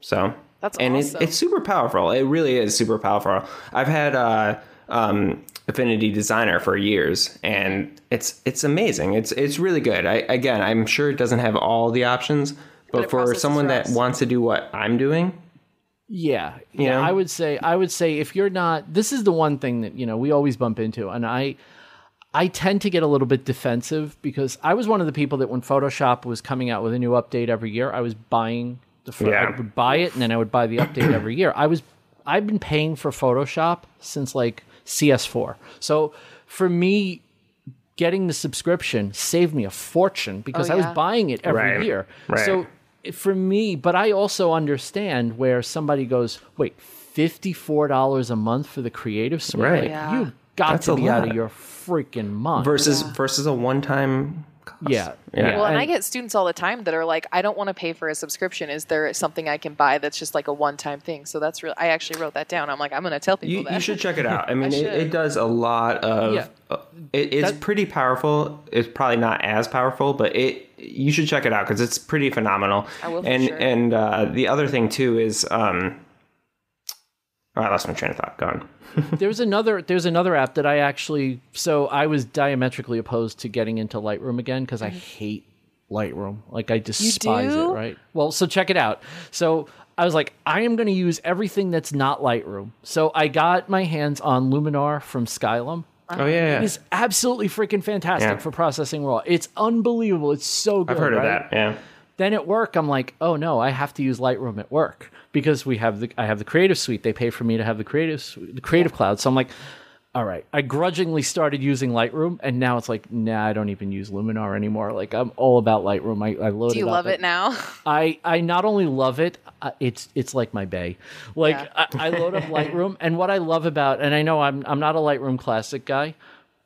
So That's and awesome. it, it's super powerful. It really is super powerful. I've had uh, um, Affinity Designer for years, and it's it's amazing. It's it's really good. I, again, I'm sure it doesn't have all the options, but, it for someone that wants to do what I'm doing, Yeah, yeah. know? I would say I would say if you're not, this is the one thing that you know we always bump into, and I, I tend to get a little bit defensive because I was one of the people that when Photoshop was coming out with a new update every year, I was buying the. pho- Yeah. I would buy it and then I would buy the update every year. I was, I've been paying for Photoshop since like CS4, so for me. Getting the subscription saved me a fortune because oh, I was buying it every Right, year. right. So for me, but I also understand where somebody goes, wait, $54 a month for the creative suite? Right. Like, Yeah. you got That's to a be out of your freaking mind. versus versus a one-time cost. yeah. Yeah. Well, and, I get students all the time that are like, I don't want to pay for a subscription. Is there something I can buy that's just like a one-time thing? So that's real. I actually wrote that down. I'm like, I'm going to tell people You, that. you should check it out. I mean, it, it does a lot of. Yeah. uh, it, it's That- pretty powerful. It's probably not as powerful, but it you should check it out because it's pretty phenomenal. I will for and sure. and uh, the other thing too is um, I lost my train of thought. Gone. there's another there's another app that I actually so I was diametrically opposed to getting into Lightroom again because I mm-hmm. hate Lightroom. Like I despise it, do? right? Well, so check it out. So I was like, I am going to use everything that's not Lightroom. So I got my hands on Luminar from Skylum. Uh-huh. Oh yeah, yeah. It's absolutely freaking fantastic Yeah. for processing raw. It's unbelievable. It's so good. I've heard of right? that. Yeah. Then at work, I'm like, oh no, I have to use Lightroom at work because we have the I have the Creative Suite. They pay for me to have the Creative Suite, the Creative Cloud. So I'm like, all right. I grudgingly started using Lightroom, and now it's like, nah, I don't even use Luminar anymore. Like I'm all about Lightroom. I, I load Do you it love it now? I I not only love it, uh, it's it's like my bay. Like Yeah. I, I load up Lightroom, and what I love about, and I know I'm I'm not a Lightroom classic guy.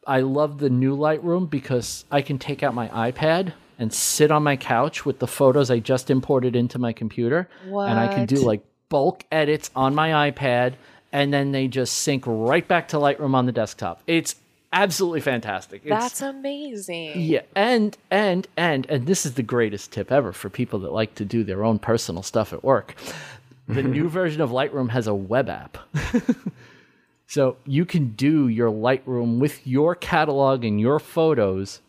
I love the new Lightroom because I can take out my iPad and sit on my couch with the photos I just imported into my computer, and I can do like bulk edits on my iPad, and then they just sync right back to Lightroom on the desktop. It's absolutely fantastic. It's, That's amazing. yeah, and and and and this is the greatest tip ever for people that like to do their own personal stuff at work. The new version of Lightroom has a web app. so you can do your Lightroom with your catalog and your photos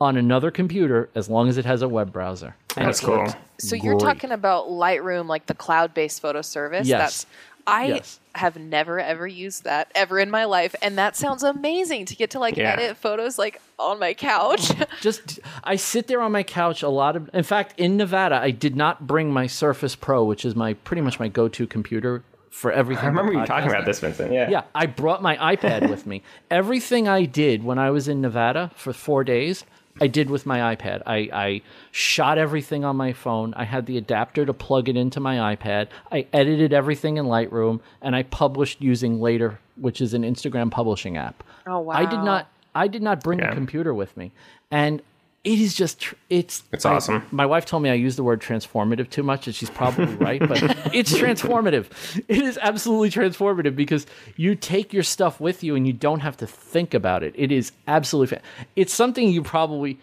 on another computer as long as it has a web browser. And That's cool. So you're great. talking about Lightroom, like the cloud-based photo service. Yes. That's I Yes. have never ever used that ever in my life, and that sounds amazing to get to like Yeah. edit photos like on my couch. just I sit there on my couch a lot of in fact in Nevada I did not bring my Surface Pro which is my pretty much my go-to computer for everything. I remember you talking about this, Vincent. Yeah. Yeah, I brought my iPad with me. Everything I did when I was in Nevada for four days, I did with my iPad. I, I shot everything on my phone. I had the adapter to plug it into my iPad. I edited everything in Lightroom, and I published using Later, which is an Instagram publishing app. Oh, wow. I did not. I did not bring Yeah. a computer with me, and it is just tr- it's It's I- awesome. my wife told me I use the word transformative too much, and she's probably right, but it's transformative. It is absolutely transformative because you take your stuff with you and you don't have to think about it. It is absolutely fa- it's something you probably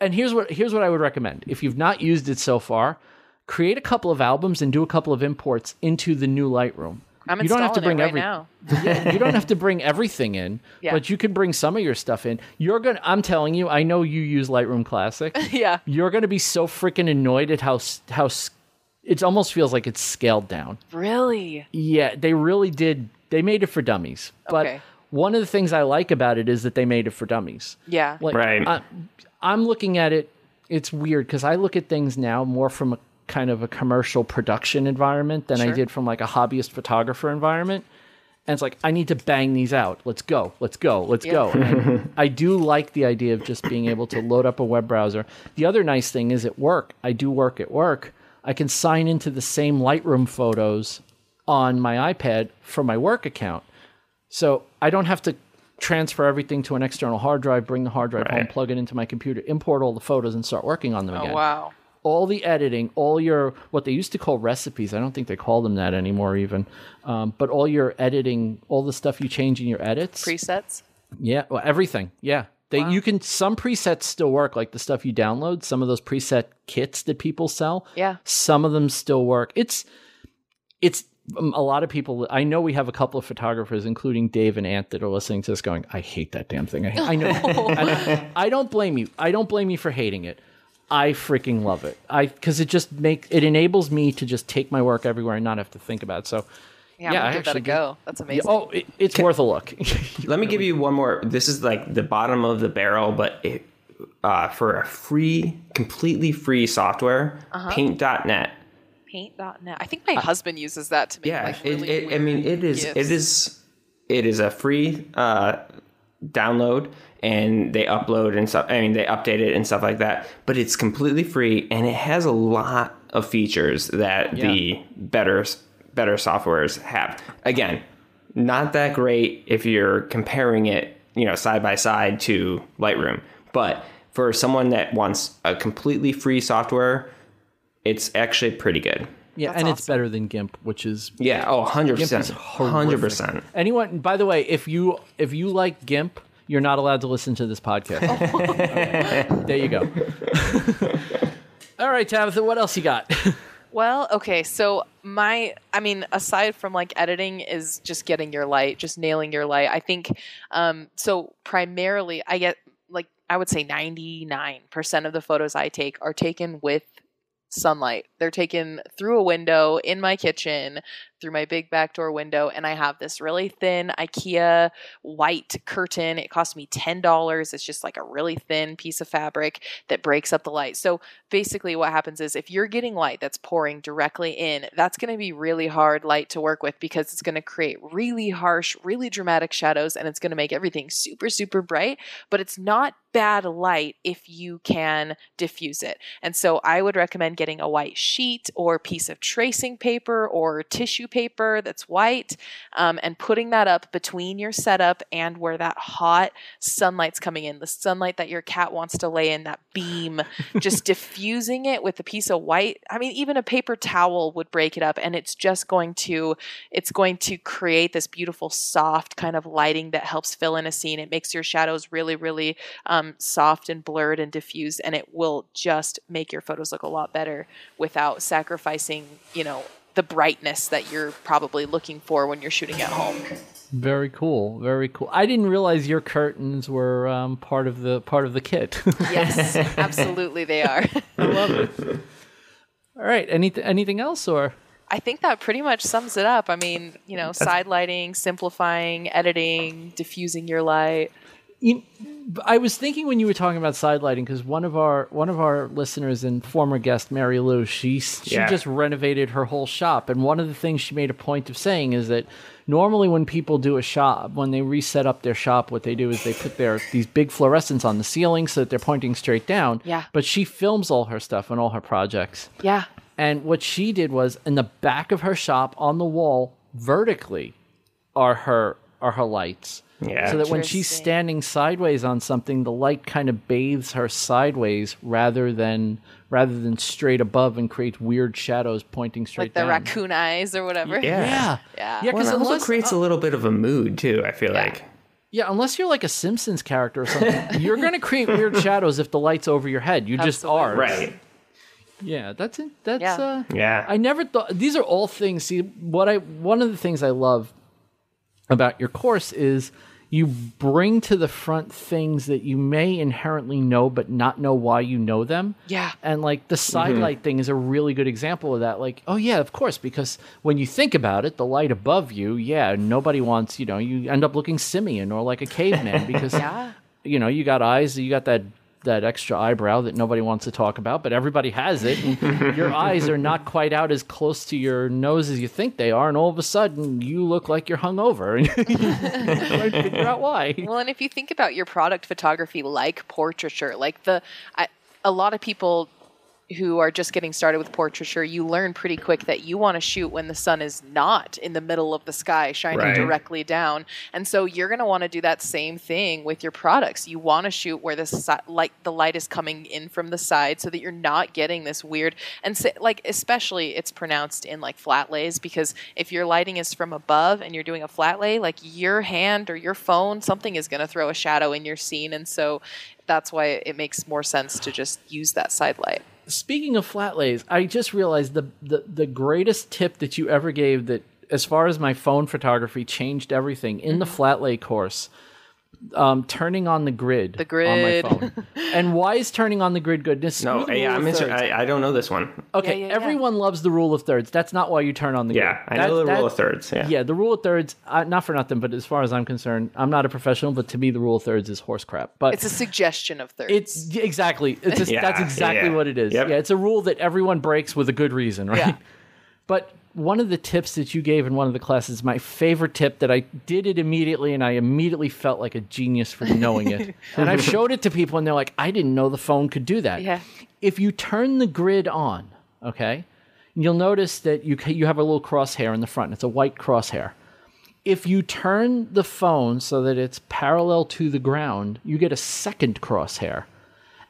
and here's what here's what I would recommend. If you've not used it so far, create a couple of albums and do a couple of imports into the new Lightroom. I'm you don't have to bring it right every now. yeah, you don't have to bring everything in, Yeah. but you can bring some of your stuff in. You're gonna. I'm telling you, I know you use Lightroom Classic. yeah. You're gonna be so freaking annoyed at how how it almost feels like it's scaled down. Really? Yeah, they really did. they made it for dummies. But Okay. one of the things I like about it is that they made it for dummies. Yeah. Like, Right. I, I'm looking at it. It's weird because I look at things now more from a kind of a commercial production environment than I did from like a hobbyist photographer environment. And it's like I need to bang these out. Let's go. Let's go. Let's go. And I do like the idea of just being able to load up a web browser. The other nice thing is at work. I do work at work. I can sign into the same Lightroom photos on my iPad for my work account. So I don't have to transfer everything to an external hard drive, bring the hard drive home, plug it into my computer, import all the photos, and start working on them Oh, again. wow. All the editing, all your what they used to call recipes. I don't think they call them that anymore, even. Um, but all your editing, all the stuff you change in your edits, Presets. yeah, well, everything. Yeah. They, You can some presets still work, like the stuff you download. Some of those preset kits that people sell. Yeah. Some of them still work. It's it's um, a lot of people. I know we have a couple of photographers, including Dave and Ant, that are listening to this, going, "I hate that damn thing." I, I know. I, I don't blame you. I don't blame you for hating it. I freaking love it. I because it just make it enables me to just take my work everywhere and not have to think about it. So. Yeah, Yeah, I'm gonna give that a actually go. That's amazing. Oh, it, it's worth a look. Let me give you one more. This is like the bottom of the barrel, but it, uh, for a free, completely free software, Uh-huh. Paint.net. Paint.net. I think my husband uses that to make Yeah, like it, really it, I mean, it is. gifs. It is. It is a free uh, download, and they upload and stuff. I mean, they update it and stuff like that. But it's completely free, and it has a lot of features that the better better softwares have. Again, not that great if you're comparing it, you know, side by side to Lightroom. But for someone that wants a completely free software, it's actually pretty good. Yeah, That's and it's better than GIMP, which is Yeah. Oh, 100 percent. Hundred percent. anyone. By the way, if you if you like GIMP, you're not allowed to listen to this podcast. there you go. All right, Tabitha, what else you got? Well, okay. So my, I mean, aside from like editing, is just getting your light, just nailing your light. I think. Um, so primarily, I get like I would say ninety nine percent of the photos I take are taken with sunlight. They're taken through a window in my kitchen, through my big back door window, and I have this really thin IKEA white curtain. It cost me $10. It's just like a really thin piece of fabric that breaks up the light. So basically what happens is if you're getting light that's pouring directly in, that's going to be really hard light to work with because it's going to create really harsh, really dramatic shadows and it's going to make everything super super bright, but it's not bad light if you can diffuse it. And so I would recommend getting a white sheet or piece of tracing paper or tissue paper that's white um, and putting that up between your setup and where that hot sunlight's coming in, the sunlight that your cat wants to lay in, that beam, just diffusing it with a piece of white. I mean, even a paper towel would break it up, and it's just going to it's going to create this beautiful soft kind of lighting that helps fill in a scene. It makes your shadows really, really um, soft and blurred and diffused, and it will just make your photos look a lot better without sacrificing, you know, the brightness that you're probably looking for when you're shooting at home. very cool, very cool. I didn't realize your curtains were um, part of the part of the kit. Yes, absolutely, they are. I love it. All right, anything anything else or? I think that pretty much sums it up. I mean, you know, side lighting, simplifying, editing, diffusing your light. You, I was thinking when you were talking about sidelighting because one of our one of our listeners and former guest Mary Lou she she Yeah. just renovated her whole shop and one of the things she made a point of saying is that normally when people do a shop when they reset up their shop what they do is they put their these big fluorescents on the ceiling so that they're pointing straight down Yeah. but she films all her stuff and all her projects Yeah. and what she did was in the back of her shop on the wall vertically are her are her lights. Yeah. So that when she's standing sideways on something, the light kind of bathes her sideways rather than rather than straight above and creates weird shadows pointing straight Like the down. raccoon eyes or whatever. Yeah. Yeah. Yeah. Yeah, Well, because it also unless, creates a little bit of a mood too. I feel Yeah. like. yeah, unless you're like a Simpsons character or something, you're going to create weird shadows if the light's over your head. You just are. Right. Yeah, that's it. That's Yeah. uh Yeah. I never thought these are all things. See, what I one of the things I love about your course is you bring to the front things that you may inherently know but not know why you know them. Yeah. And like the mm-hmm. side light thing is a really good example of that. Like, oh yeah, of course, because when you think about it, the light above you, yeah, nobody wants, you know, you end up looking simian or like a caveman because Yeah. you know, you got eyes, you got that that extra eyebrow that nobody wants to talk about, but everybody has it. And your eyes are not quite out as close to your nose as you think they are, and all of a sudden you look like you're hungover, and you try to figure out why. Well, and if you think about your product photography like portraiture, like the I, a lot of people who are just getting started with portraiture, you learn pretty quick that you want to shoot when the sun is not in the middle of the sky shining Right. directly down. And so you're going to want to do that same thing with your products. You want to shoot where the si- light the light is coming in from the side so that you're not getting this weird and sa- like especially it's pronounced in like flat lays because if your lighting is from above and you're doing a flat lay, like your hand or your phone, something is going to throw a shadow in your scene and so that's why it makes more sense to just use that side light. Speaking of flat lays, I just realized the, the the greatest tip that you ever gave that, as far as my phone photography, changed everything in Mm-hmm. the flat lay course. Um, turning on the grid, The grid. on my phone, and why is turning on the grid good? Just No, screw yeah, I'm inter- I, I don't know this one. Okay, Yeah, yeah, yeah. everyone loves the rule of thirds. That's not why you turn on the Yeah, grid. I That- know the that- rule of thirds. Yeah. Yeah, the rule of thirds, uh, not for nothing, but as far as I'm concerned, I'm not a professional, but to me, the rule of thirds is horse crap. But It's a suggestion of thirds. it's exactly. It's just, Yeah, that's yeah, exactly yeah. what it is. Yep. Yeah, it's a rule that everyone breaks with a good reason, right? Yeah. But one of the tips that you gave in one of the classes, my favorite tip that I did it immediately, and I immediately felt like a genius for knowing it. and I've showed it to people, and they're like, "I didn't know the phone could do that." Yeah. If you turn the grid on, okay, you'll notice that you you have a little crosshair in the front. It's a white crosshair if you turn the phone so that it's parallel to the ground, you get a second crosshair.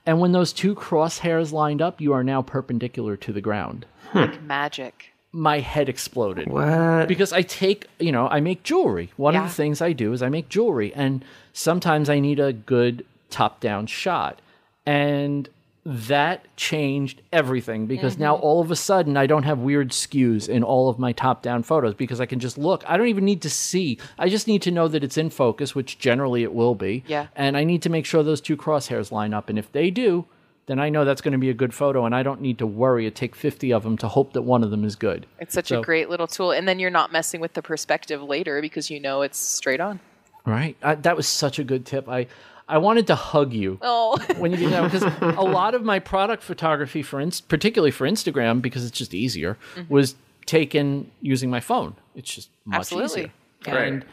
And when those two crosshairs lined up, you are now perpendicular to the ground. Like magic. My head exploded. What? Because I take, you know, I make jewelry. One of the things I do is I make jewelry. And sometimes I need a good top down shot. And that changed everything because now mm-hmm. all of a sudden I don't have weird skews in all of my top down photos because I can just look. I don't even need to see. I just need to know that it's in focus, which generally it will be. Yeah. And I need to make sure those two crosshairs line up. And if they do, then I know that's going to be a good photo and I don't need to worry. It take 50 of them to hope that one of them is good. It's such So- a great little tool. And then you're not messing with the perspective later because you know it's straight on. Right. I, that was such a good tip. I I wanted to hug you Oh, when you did that because a lot of my product photography for inst- particularly for Instagram because it's just easier mm-hmm. was taken using my phone. It's just much Absolutely. easier. Yeah. Right. And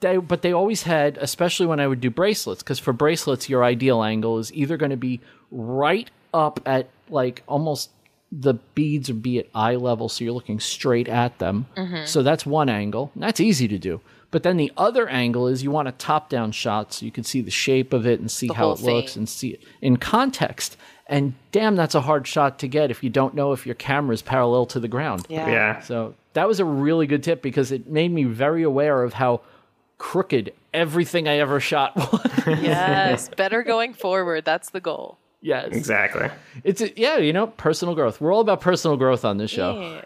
they but they always had especially when I would do bracelets because for bracelets your ideal angle is either going to be right up at like almost the beads would be at eye level so you're looking straight at them. Mm-hmm. So that's one angle and that's easy to do. But then the other angle is you want a top down shot so you can see the shape of it and see how whole it looks and see it in context. And damn that's a hard shot to get if you don't know if your camera is parallel to the ground. Yeah. Yeah. so that was a really good tip because it made me very aware of how crooked everything I ever shot was. Yes. Better going forward. That's the goal. yes. Exactly. It's a, yeah, you know, personal growth. We're all about personal growth on this show. Yeah.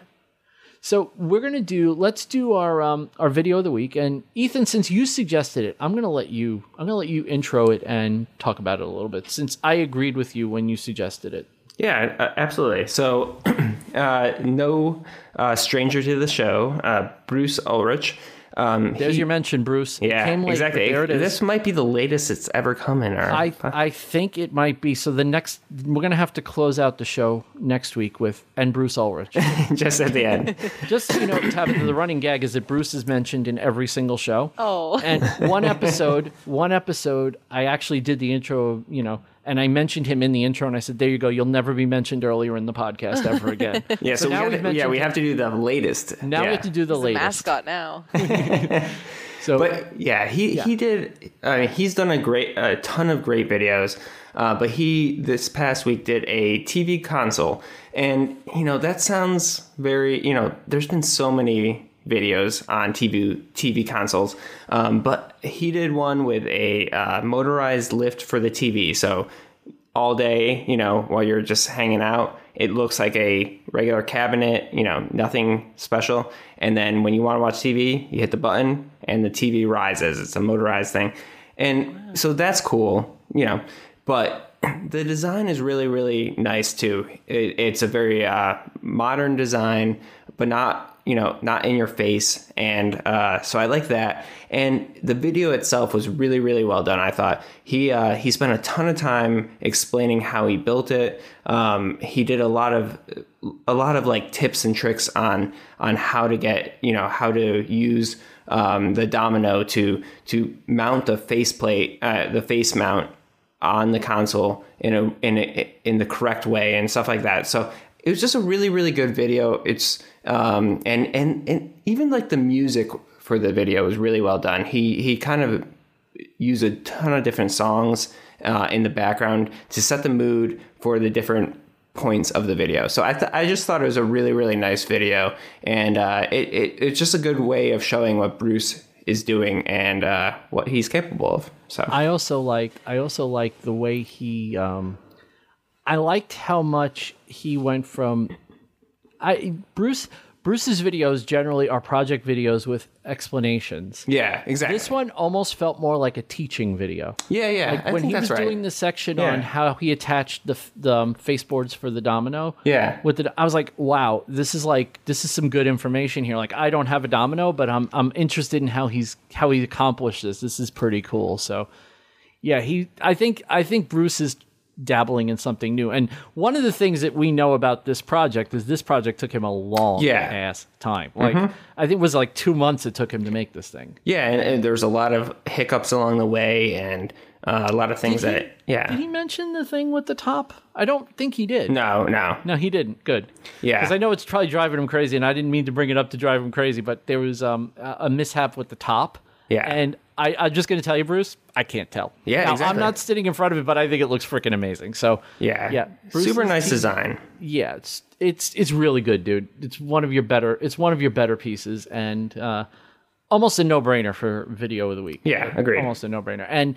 So we're gonna do let's do our um our video of the week. And Ethan, since you suggested it, I'm gonna let you I'm gonna let you intro it and talk about it a little bit since I agreed with you when you suggested it. Yeah, uh, absolutely. So, uh, no uh, stranger to the show, uh, Bruce Ulrich. Um, There's he- your mention, Bruce. Yeah, came late, exactly. There it is. This might be the latest it's ever come in our. I I think it might be. So the next we're gonna have to close out the show next week with and Bruce Ulrich. just at the end. Just so you know, Tabitha, the running gag is that Bruce is mentioned in every single show. Oh. And one episode, one episode, I actually did the intro, you know, and I mentioned him in the intro, and I said, "There you go. You'll never be mentioned earlier in the podcast ever again." Yeah, so, now we, we've gotta, yeah, we have to do the latest. Now yeah. we have to do the He's a latest. mascot now. So But yeah, he he did. I mean, he's done a great, a ton of great videos. Uh, but he this past week did a TV console, and you know that sounds very. You know, there's been so many videos on TV TV consoles, um, but he did one with a uh, motorized lift for the TV. So all day, you know, while you're just hanging out, it looks like a regular cabinet, you know, nothing special. And then when you want to watch TV, you hit the button and the TV rises. It's a motorized thing, and so that's cool, you know. But the design is really really nice too. It, it's a very uh, modern design, but not you know not in your face, and uh, so I like that. And the video itself was really really well done. I thought he uh, he spent a ton of time explaining how he built it. Um, he did a lot of a lot of like tips and tricks on on how to get you know how to use um, the domino to to mount the faceplate, uh, the face mount on the console in a in a, in the correct way and stuff like that. So it was just a really really good video. It's um, and and and even like the music for the video was really well done. He he kind of used a ton of different songs uh, in the background to set the mood for the different points of the video. So I, th- I just thought it was a really, really nice video. And uh, it, it, it's just a good way of showing what Bruce is doing and uh, what he's capable of. So I also like I also like the way he um I liked how much he went from I Bruce Bruce's videos generally are project videos with explanations. yeah, exactly. This one almost felt more like a teaching video. yeah, yeah. I when think he that's was right. doing the section Yeah. on how he attached the f- the um, baseboards for the domino. Yeah. With the, I was like, wow, this is like this is some good information here. Like, I don't have a domino, but I'm I'm interested in how he's how he accomplished this. This is pretty cool. So, yeah, he. I think I think Bruce is dabbling in something new. And one of the things that we know about this project is this project took him a long Yeah. ass time. Like, I think it was like two months it took him to make this thing. yeah, and, and there's a lot of hiccups along the way and uh, a lot of things Did he- that, yeah. Did he mention the thing with the top? I don't think he did. no, no. No, he didn't. Good. Yeah. Because I know it's probably driving him crazy, and I didn't mean to bring it up to drive him crazy, but there was um, a a mishap with the top. Yeah. And I, I'm just going to tell you, Bruce, I can't tell. Yeah, Now, exactly. I'm not sitting in front of it, but I think it looks freaking amazing. So, Yeah. Yeah. Super nice design. yeah, it's it's it's really good, dude. It's one of your better. It's one of your better pieces, and uh, almost a no brainer for video of the week. Yeah, agreed. Almost a no brainer, and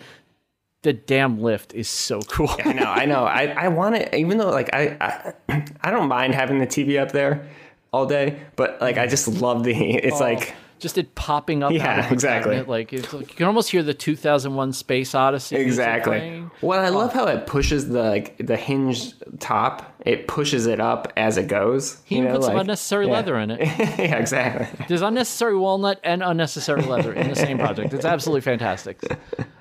the damn lift is so cool. I know, I know. I, I want it, even though like I, I I don't mind having the TV up there all day, but like I just love the. It's like just it popping up. Yeah, out exactly. cabinet, Like, it's like you can almost hear the 2001 Space Odyssey. exactly. playing. Well, I love how it pushes the like the hinge top. It pushes it up as it goes. He you even know, put some like- unnecessary yeah. leather in it. yeah, exactly. There's unnecessary walnut and unnecessary leather in the same project. It's absolutely fantastic.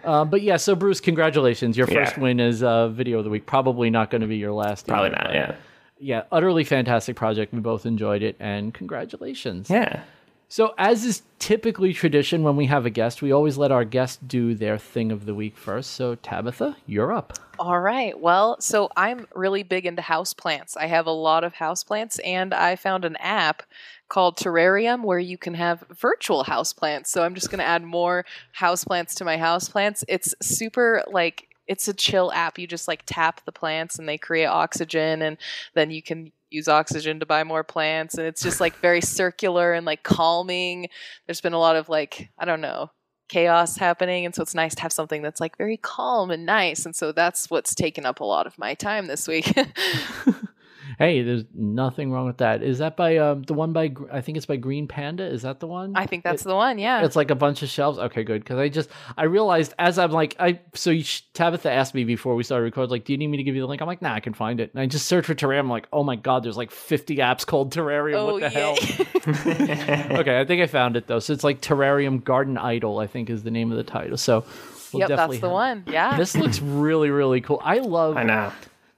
Uh, but yeah, so Bruce, congratulations! Your first Yeah. win is uh, video of the week. Probably not going to be your last. Probably either, not. Yeah. Yeah, utterly fantastic project. We both enjoyed it, and congratulations. Yeah. So, as is typically tradition when we have a guest, we always let our guest do their thing of the week first. So, Tabitha, you're up. All right. Well, so I'm really big into houseplants. I have a lot of houseplants, and I found an app called Terrarium where you can have virtual houseplants. So I'm just going to add more houseplants to my houseplants. It's super like it's a chill app. You just like tap the plants and they create oxygen, and then you can use oxygen to buy more plants. And it's just like very circular and like calming. There's been a lot of like, I don't know, chaos happening and so it's nice to have something that's like very calm and nice and so that's what's taken up a lot of my time this week Hey, there's nothing wrong with that. Is that by um, the one by, I think it's by Green Panda? Is that the one? i think that's the one yeah It's like a bunch of shelves. Okay, good. Because I just I realized as I'm like I so you, Tabitha asked me before we started recording like, do you need me to give you the link? I'm like, nah, I can find it. And I just searched for Terrarium. I'm like, oh my god, there's like 50 apps called Terrarium. oh what the yeah hell? okay, I think I found it though. So it's like Terrarium Garden Idle. I think is the name of the title. So we'll yep that's the have- one yeah This looks really really cool. I love. I know.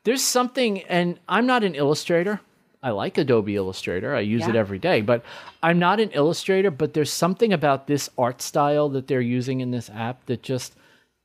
There's something, and I'm not an illustrator. I like Adobe Illustrator. I use it every day, but I'm not an illustrator. But there's something about this art style that they're using in this app that just,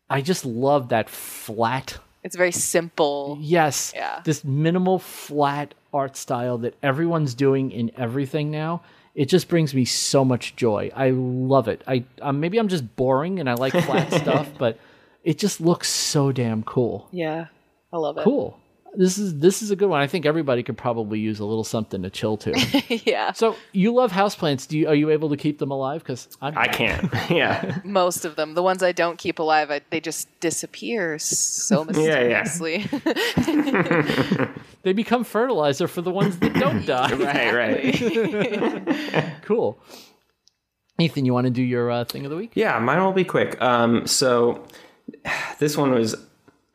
I just love that flat. it's very simple Yes, Yeah. this minimal flat art style that everyone's doing in everything now. It just brings me so much joy. I love it. I um, maybe I'm just boring and I like flat stuff, but it just looks so damn cool yeah i love it cool this is this is a good one i think everybody could probably use a little something to chill to yeah so you love houseplants do you are you able to keep them alive because I can't. yeah. most of them the ones i don't keep alive I, they just disappear so yeah. mysteriously they become fertilizer for the ones that don't die Right. Right. cool Ethan, you want to do your uh, thing of the week? Yeah, mine will be quick. Um, so this one was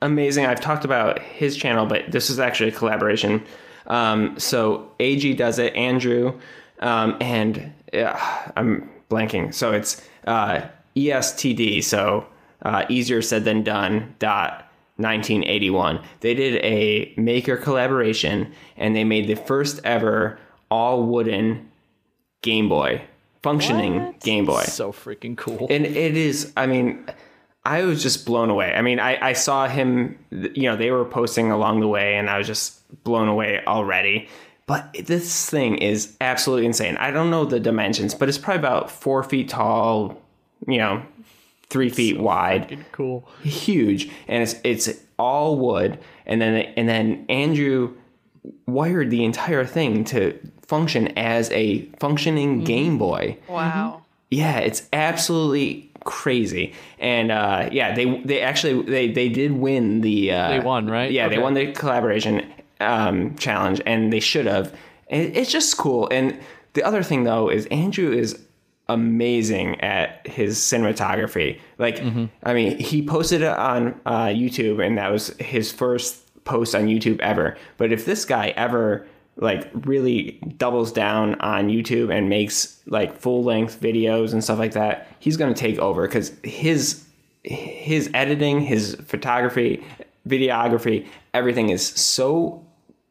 amazing. I've talked about his channel, but this is actually a collaboration. Um, so AG does it, Andrew, um, and uh, I'm blanking. So it's uh, ESTD. So uh, easier said than done. Dot 1981. They did a maker collaboration, and they made the first ever all wooden Game Boy functioning What? Game Boy So freaking cool. and it is i mean i was just blown away. I mean i, I saw him you know they were posting along the way and i was just blown away already. But this thing is absolutely insane. I don't know the dimensions but it's probably about four feet tall you know three feet wide. cool. huge. And it's it's all wood. And then and then andrew wired the entire thing to function as a functioning mm-hmm. game boy. Wow. Mm-hmm. yeah, it's absolutely crazy. And uh, yeah, they they actually they they did win the uh, They won, right? Yeah, they won the collaboration um, challenge, and they should have. And it's just cool. And the other thing though is Andrew is amazing at his cinematography. Like, Mm-hmm. I mean, he posted it on uh, YouTube, and that was his first post on YouTube ever. But if this guy ever like really doubles down on YouTube and makes like full length videos and stuff like that, he's going to take over because his his editing, his photography, videography, everything is so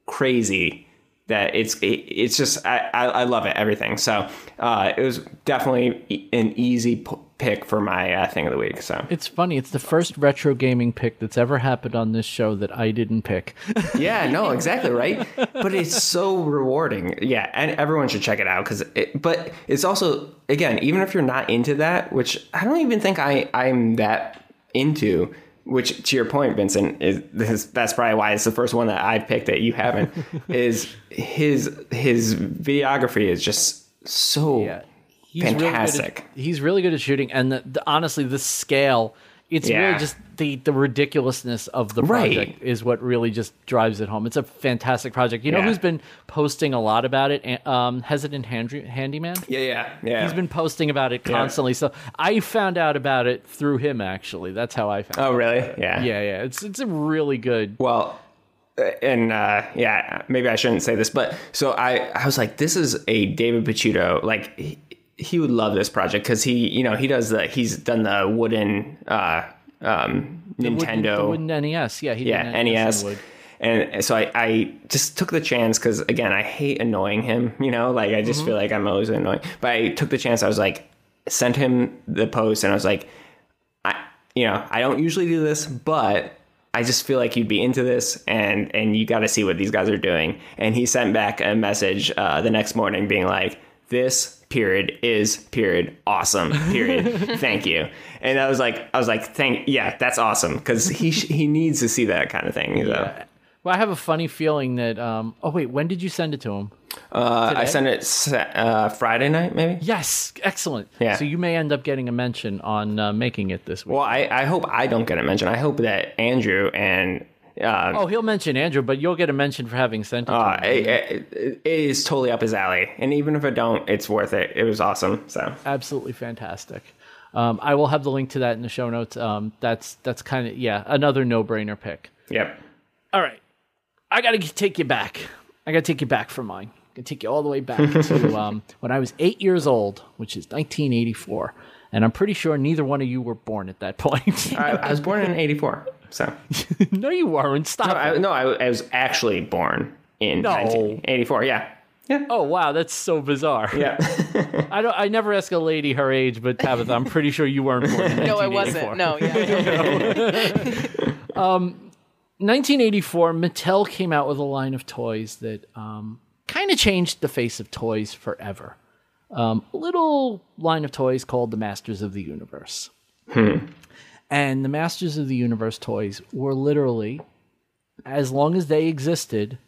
crazy that it's it, it's just I, I love it everything. So uh, it was definitely an easy pick for my uh, thing of the week. So It's funny. It's the first retro gaming pick that's ever happened on this show that I didn't pick. yeah, no, exactly right. But it's so rewarding. Yeah, and everyone should check it out because. It, but it's also again, even if you're not into that, which I don't even think I I'm that into. Which, to your point, Vincent, is this, that's probably why it's the first one that I picked that you haven't. is his his videography is just so He's Really fantastic. good at, he's really good at shooting, and the, the, honestly, the scale. It's Yeah. really just the the ridiculousness of the Right. project is what really just drives it home. It's a fantastic project. You know Yeah. who's been posting a lot about it? Um, Hesitant Hand- Handyman. yeah, yeah, yeah. He's been posting about it constantly. So I found out about it through him. Actually, that's how I found. It. Oh, really? Yeah, yeah. Yeah. It's it's a really good. Well, uh, and uh, yeah, maybe I shouldn't say this, but so I, I was like, this is a David Picciuto. Like, he, would love this project because he, you know, he does the, he's done the wooden uh, um, Nintendo. the wooden NES. Yeah, he did yeah, NES. wood. And so I, I just took the chance because again, I hate annoying him. You know, like I just Mm-hmm. feel like I'm always annoying. But I took the chance. I was like, sent him the post, and I was like, I, you know, I don't usually do this, but I just feel like you'd be into this, and and you got to see what these guys are doing. And he sent back a message uh, the next morning, being like, "This period is period awesome period. Thank you." And I was like, I was like, "Thank yeah, that's awesome," because he sh- he needs to see that kind of thing. So. Well, I have a funny feeling that. Um, oh wait, when did you send it to him? Uh, I sent it uh, Friday night, maybe. Yes, excellent. Yeah. So you may end up getting a mention on uh, making it this week. Well, I, I hope I don't get a mention. I hope that Andrew and uh, oh, he'll mention Andrew, but you'll get a mention for having sent it. to uh, him. it, it- it is totally up his alley. And even if I don't, it's worth it. It was awesome. So Absolutely fantastic. Um, I will have the link to that in the show notes. Um, that's that's kind of yeah another no brainer pick. yep. All right, I got to take you back. I got to take you back for mine. I can take you all the way back to um, when I was eight years old, which is 1984, and I'm pretty sure neither one of you were born at that point. I, I was born in '84. So no, you weren't. Stop. no, I, no, I, I was actually born in No. 1984. Yeah. Yeah. Oh wow, that's so bizarre. Yeah. I don't. I never ask a lady her age, but Tabitha, I'm pretty sure you weren't born. In No, I wasn't. No, yeah. 1984, Mattel came out with a line of toys that um, kind of changed the face of toys forever. Um, a little line of toys called the Masters of the Universe. And the Masters of the Universe toys were literally, as long as they existed,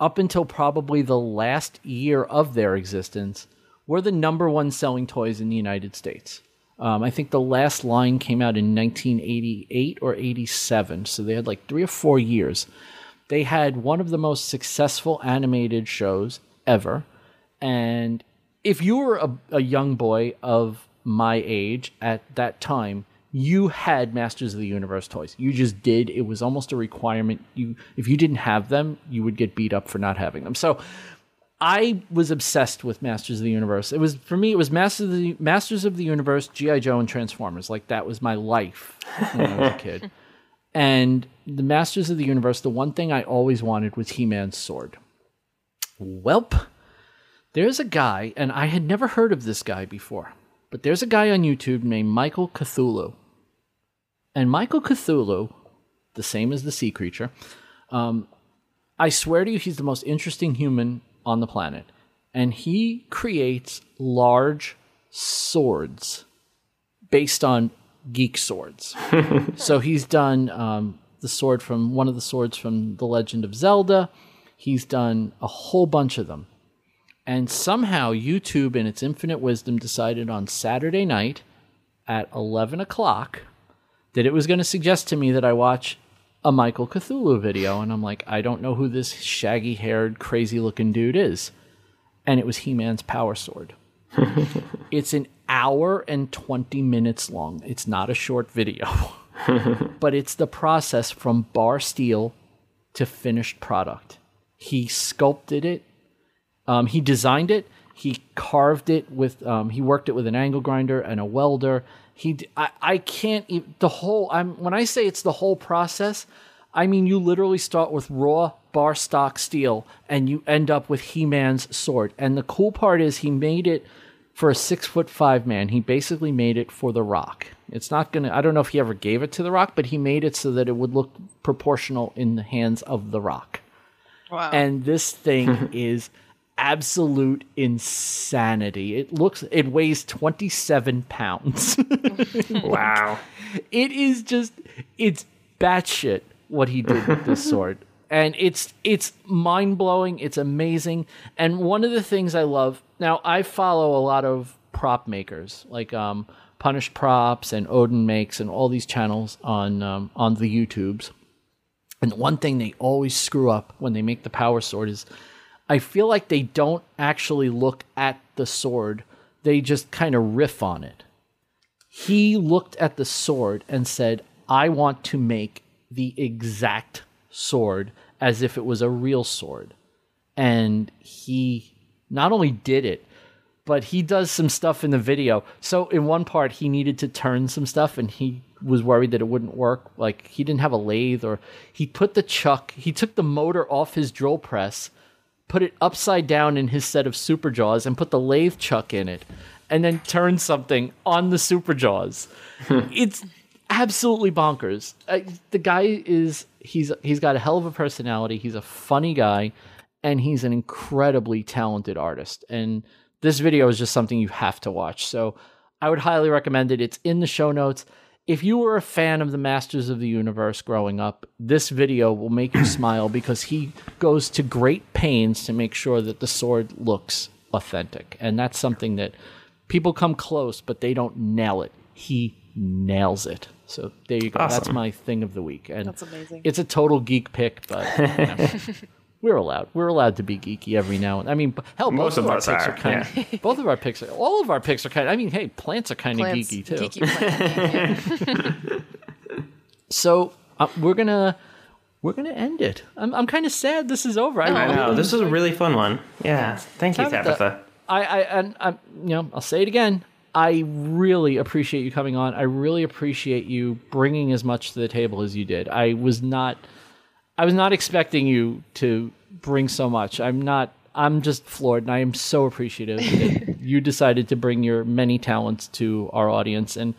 up until probably the last year of their existence, were the number one selling toys in the United States. Um, I think the last line came out in 1988 or 87, so they had like three or four years. They had one of the most successful animated shows ever. And if you were a, a young boy of my age at that time, you had Masters of the Universe toys. You just did. It was almost a requirement. You if you didn't have them, you would get beat up for not having them. So I was obsessed with Masters of the Universe. It was for me. It was Masters of the Masters of the Universe, GI Joe, and Transformers. Like that was my life when I was a kid. And the Masters of the Universe, the one thing I always wanted was He Man's sword. Welp, there's a guy, and I had never heard of this guy before, but there's a guy on YouTube named Michael Cthulhu. And Michael Cthulhu, the same as the sea creature, um, I swear to you, he's the most interesting human on the planet. And he creates large swords based on geek swords. so he's done um, the sword from one of the swords from The Legend of Zelda. He's done a whole bunch of them. And somehow YouTube, in its infinite wisdom, decided on Saturday night at 11 o'clock that it was going to suggest to me that I watch a Michael Cthulhu video. And I'm like, I don't know who this shaggy haired, crazy looking dude is. And it was He Man's Power Sword. it's an hour and 20 minutes long. It's not a short video, but it's the process from bar steel to finished product. He sculpted it, um, he designed it, he carved it with, um, he worked it with an angle grinder and a welder. He, I, I can't even, the whole, I'm, when I say it's the whole process, I mean, you literally start with raw bar stock steel and you end up with He Man's sword. And the cool part is he made it for a six foot five man. He basically made it for The Rock. It's not gonna. I don't know if he ever gave it to The Rock, but he made it so that it would look proportional in the hands of The Rock. Wow. And this thing is absolute insanity. It looks. It weighs twenty seven pounds. Wow. it is just. It's batshit what he did with this sword. And it's it's mind blowing. It's amazing. And one of the things I love now, I follow a lot of prop makers like um, Punished Props and Odin Makes and all these channels on um, on the YouTubes. And one thing they always screw up when they make the power sword is I feel like they don't actually look at the sword. They just kind of riff on it. He looked at the sword and said, I want to make the exact sword as if it was a real sword. And he not only did it, but he does some stuff in the video. So in one part, he needed to turn some stuff, and he was worried that it wouldn't work. Like he didn't have a lathe, or he put the chuck, he took the motor off his drill press, put it upside down in his set of super jaws, and put the lathe chuck in it, and then turn something on the super jaws. it's absolutely bonkers. Uh, the guy is he's he's got a hell of a personality. He's a funny guy and he's an incredibly talented artist. And this video is just something you have to watch. So I would highly recommend it. It's in the show notes. If you were a fan of the Masters of the Universe growing up, this video will make you smile because he goes to great pains to make sure that the sword looks authentic. And that's something that people come close, but they don't nail it. He nails it. So there you go. That's my thing of the week. And That's amazing. it's a total geek pick, but you know, we're allowed. We're allowed to be geeky every now and. I mean, b- hell, Most both of, of our us picks are, are, kind. of Both of our picks are. All of our picks are kind. I mean, hey, plants are kind of geeky too. geeky plant. So uh, we're gonna we're gonna end it. I'm I'm kind of sad this is over. I know. This was a really fun one. Yeah. Thank you, Tabitha. Tabitha. I, I and I'm you know I'll say it again. I really appreciate you coming on. I really appreciate you bringing as much to the table as you did. I was not I was not expecting you to bring so much. I'm not I'm just floored and I am so appreciative that you decided to bring your many talents to our audience and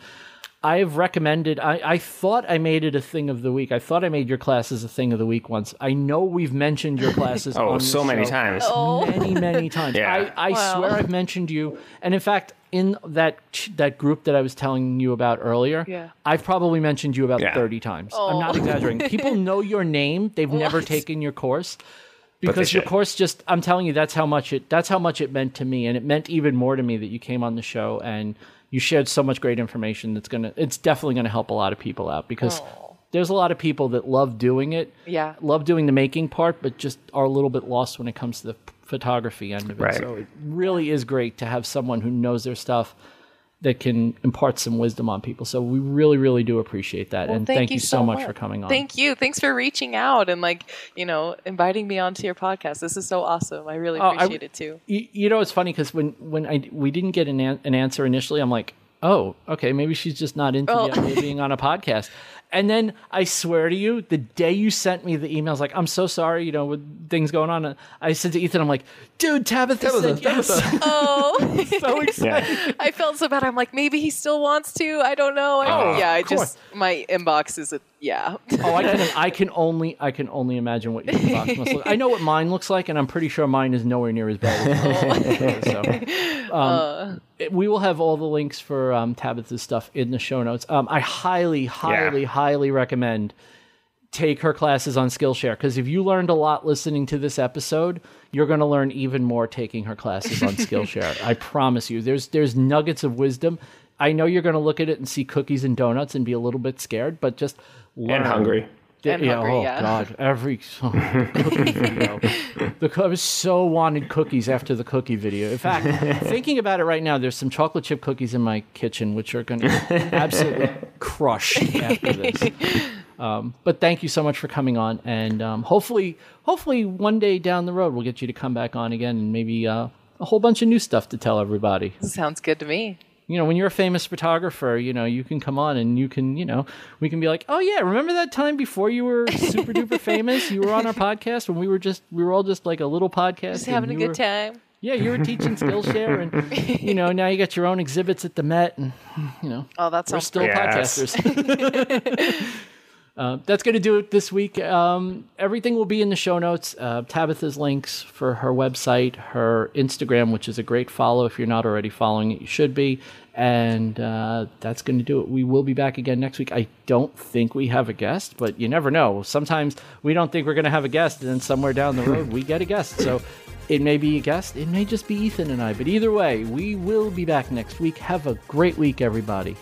I have recommended. I, I thought I made it a thing of the week. I thought I made your classes a thing of the week once. I know we've mentioned your classes. Oh, on so this many show times. Oh. many many times. Yeah. I, I Wow. swear I've mentioned you, and in fact, in that that group that I was telling you about earlier, Yeah. I've probably mentioned you about Yeah. thirty times. I'm not Oh. exaggerating. People know your name; they've never taken your course. Because your course just I'm telling you that's how much it that's how much it meant to me and it meant even more to me that you came on the show and you shared so much great information that's going to it's definitely going to help a lot of people out because Aw. there's a lot of people that love doing it Yeah. love doing the making part, but just are a little bit lost when it comes to the photography end of it. Right. So it really is great to have someone who knows their stuff that can impart some wisdom on people. So we really, really do appreciate that. Well, and thank, you so much, for coming on. Thank you. Thanks for reaching out and like, you know, inviting me onto your podcast. This is so awesome. I really Oh, I- appreciate it too. You, you know, it's funny because when when I we didn't get an an, an answer initially, I'm like, oh, okay, maybe she's just not into Oh. the idea of being on a podcast. And then I swear to you, the day you sent me the email, I was like, I'm so sorry, you know, with things going on. I said to Ethan, I'm like, dude, Tabitha, Tabitha, said yes. Tabitha. Oh, so excited. I felt so bad. I'm like, maybe he still wants to. I don't know. I, Oh, yeah, I just my inbox is a yeah. Oh, I can I can only I can only imagine what your inbox must look. Like. I know what mine looks like, and I'm pretty sure mine is nowhere near as bad. As so, um, it- we will have all the links for um, Tabitha's stuff in the show notes. Um, I highly, highly, highly recommend take her classes on Skillshare because if you learned a lot listening to this episode, you're going to learn even more taking her classes on Skillshare. I promise you. There's there's nuggets of wisdom. I know you're going to look at it and see cookies and donuts and be a little bit scared, but just learn. and hungry. Yeah, And yeah, hungry, oh yeah. god, every oh, the cookie video. The I was so wanted cookies after the cookie video. In fact, thinking about it right now, there's some chocolate chip cookies in my kitchen which are going to absolutely crush after this. Um, but thank you so much for coming on, and um, hopefully, hopefully one day down the road we'll get you to come back on again, and maybe uh, a whole bunch of new stuff to tell everybody Sounds good to me. You know, when you're a famous photographer, you know, you can come on and you can, you know, we can be like, oh yeah, remember that time before you were super duper famous? You were on our podcast when we were just, we were all just like a little podcast. Just having a good were- time. Yeah, you were teaching Skillshare, and you know, now you got your own exhibits at the Met, and you know, Oh, that we're still Yes. podcasters. Uh, that's going to do it this week. Um, everything will be in the show notes. Uh, Tabitha's links for her website, her Instagram, which is a great follow. If you're not already following it, you should be. And uh, that's going to do it. We will be back again next week. I don't think we have a guest, but you never know. Sometimes we don't think we're going to have a guest, and then somewhere down the road we get a guest. So it may be a guest, it may just be Ethan and I. But either way, we will be back next week. Have a great week, everybody.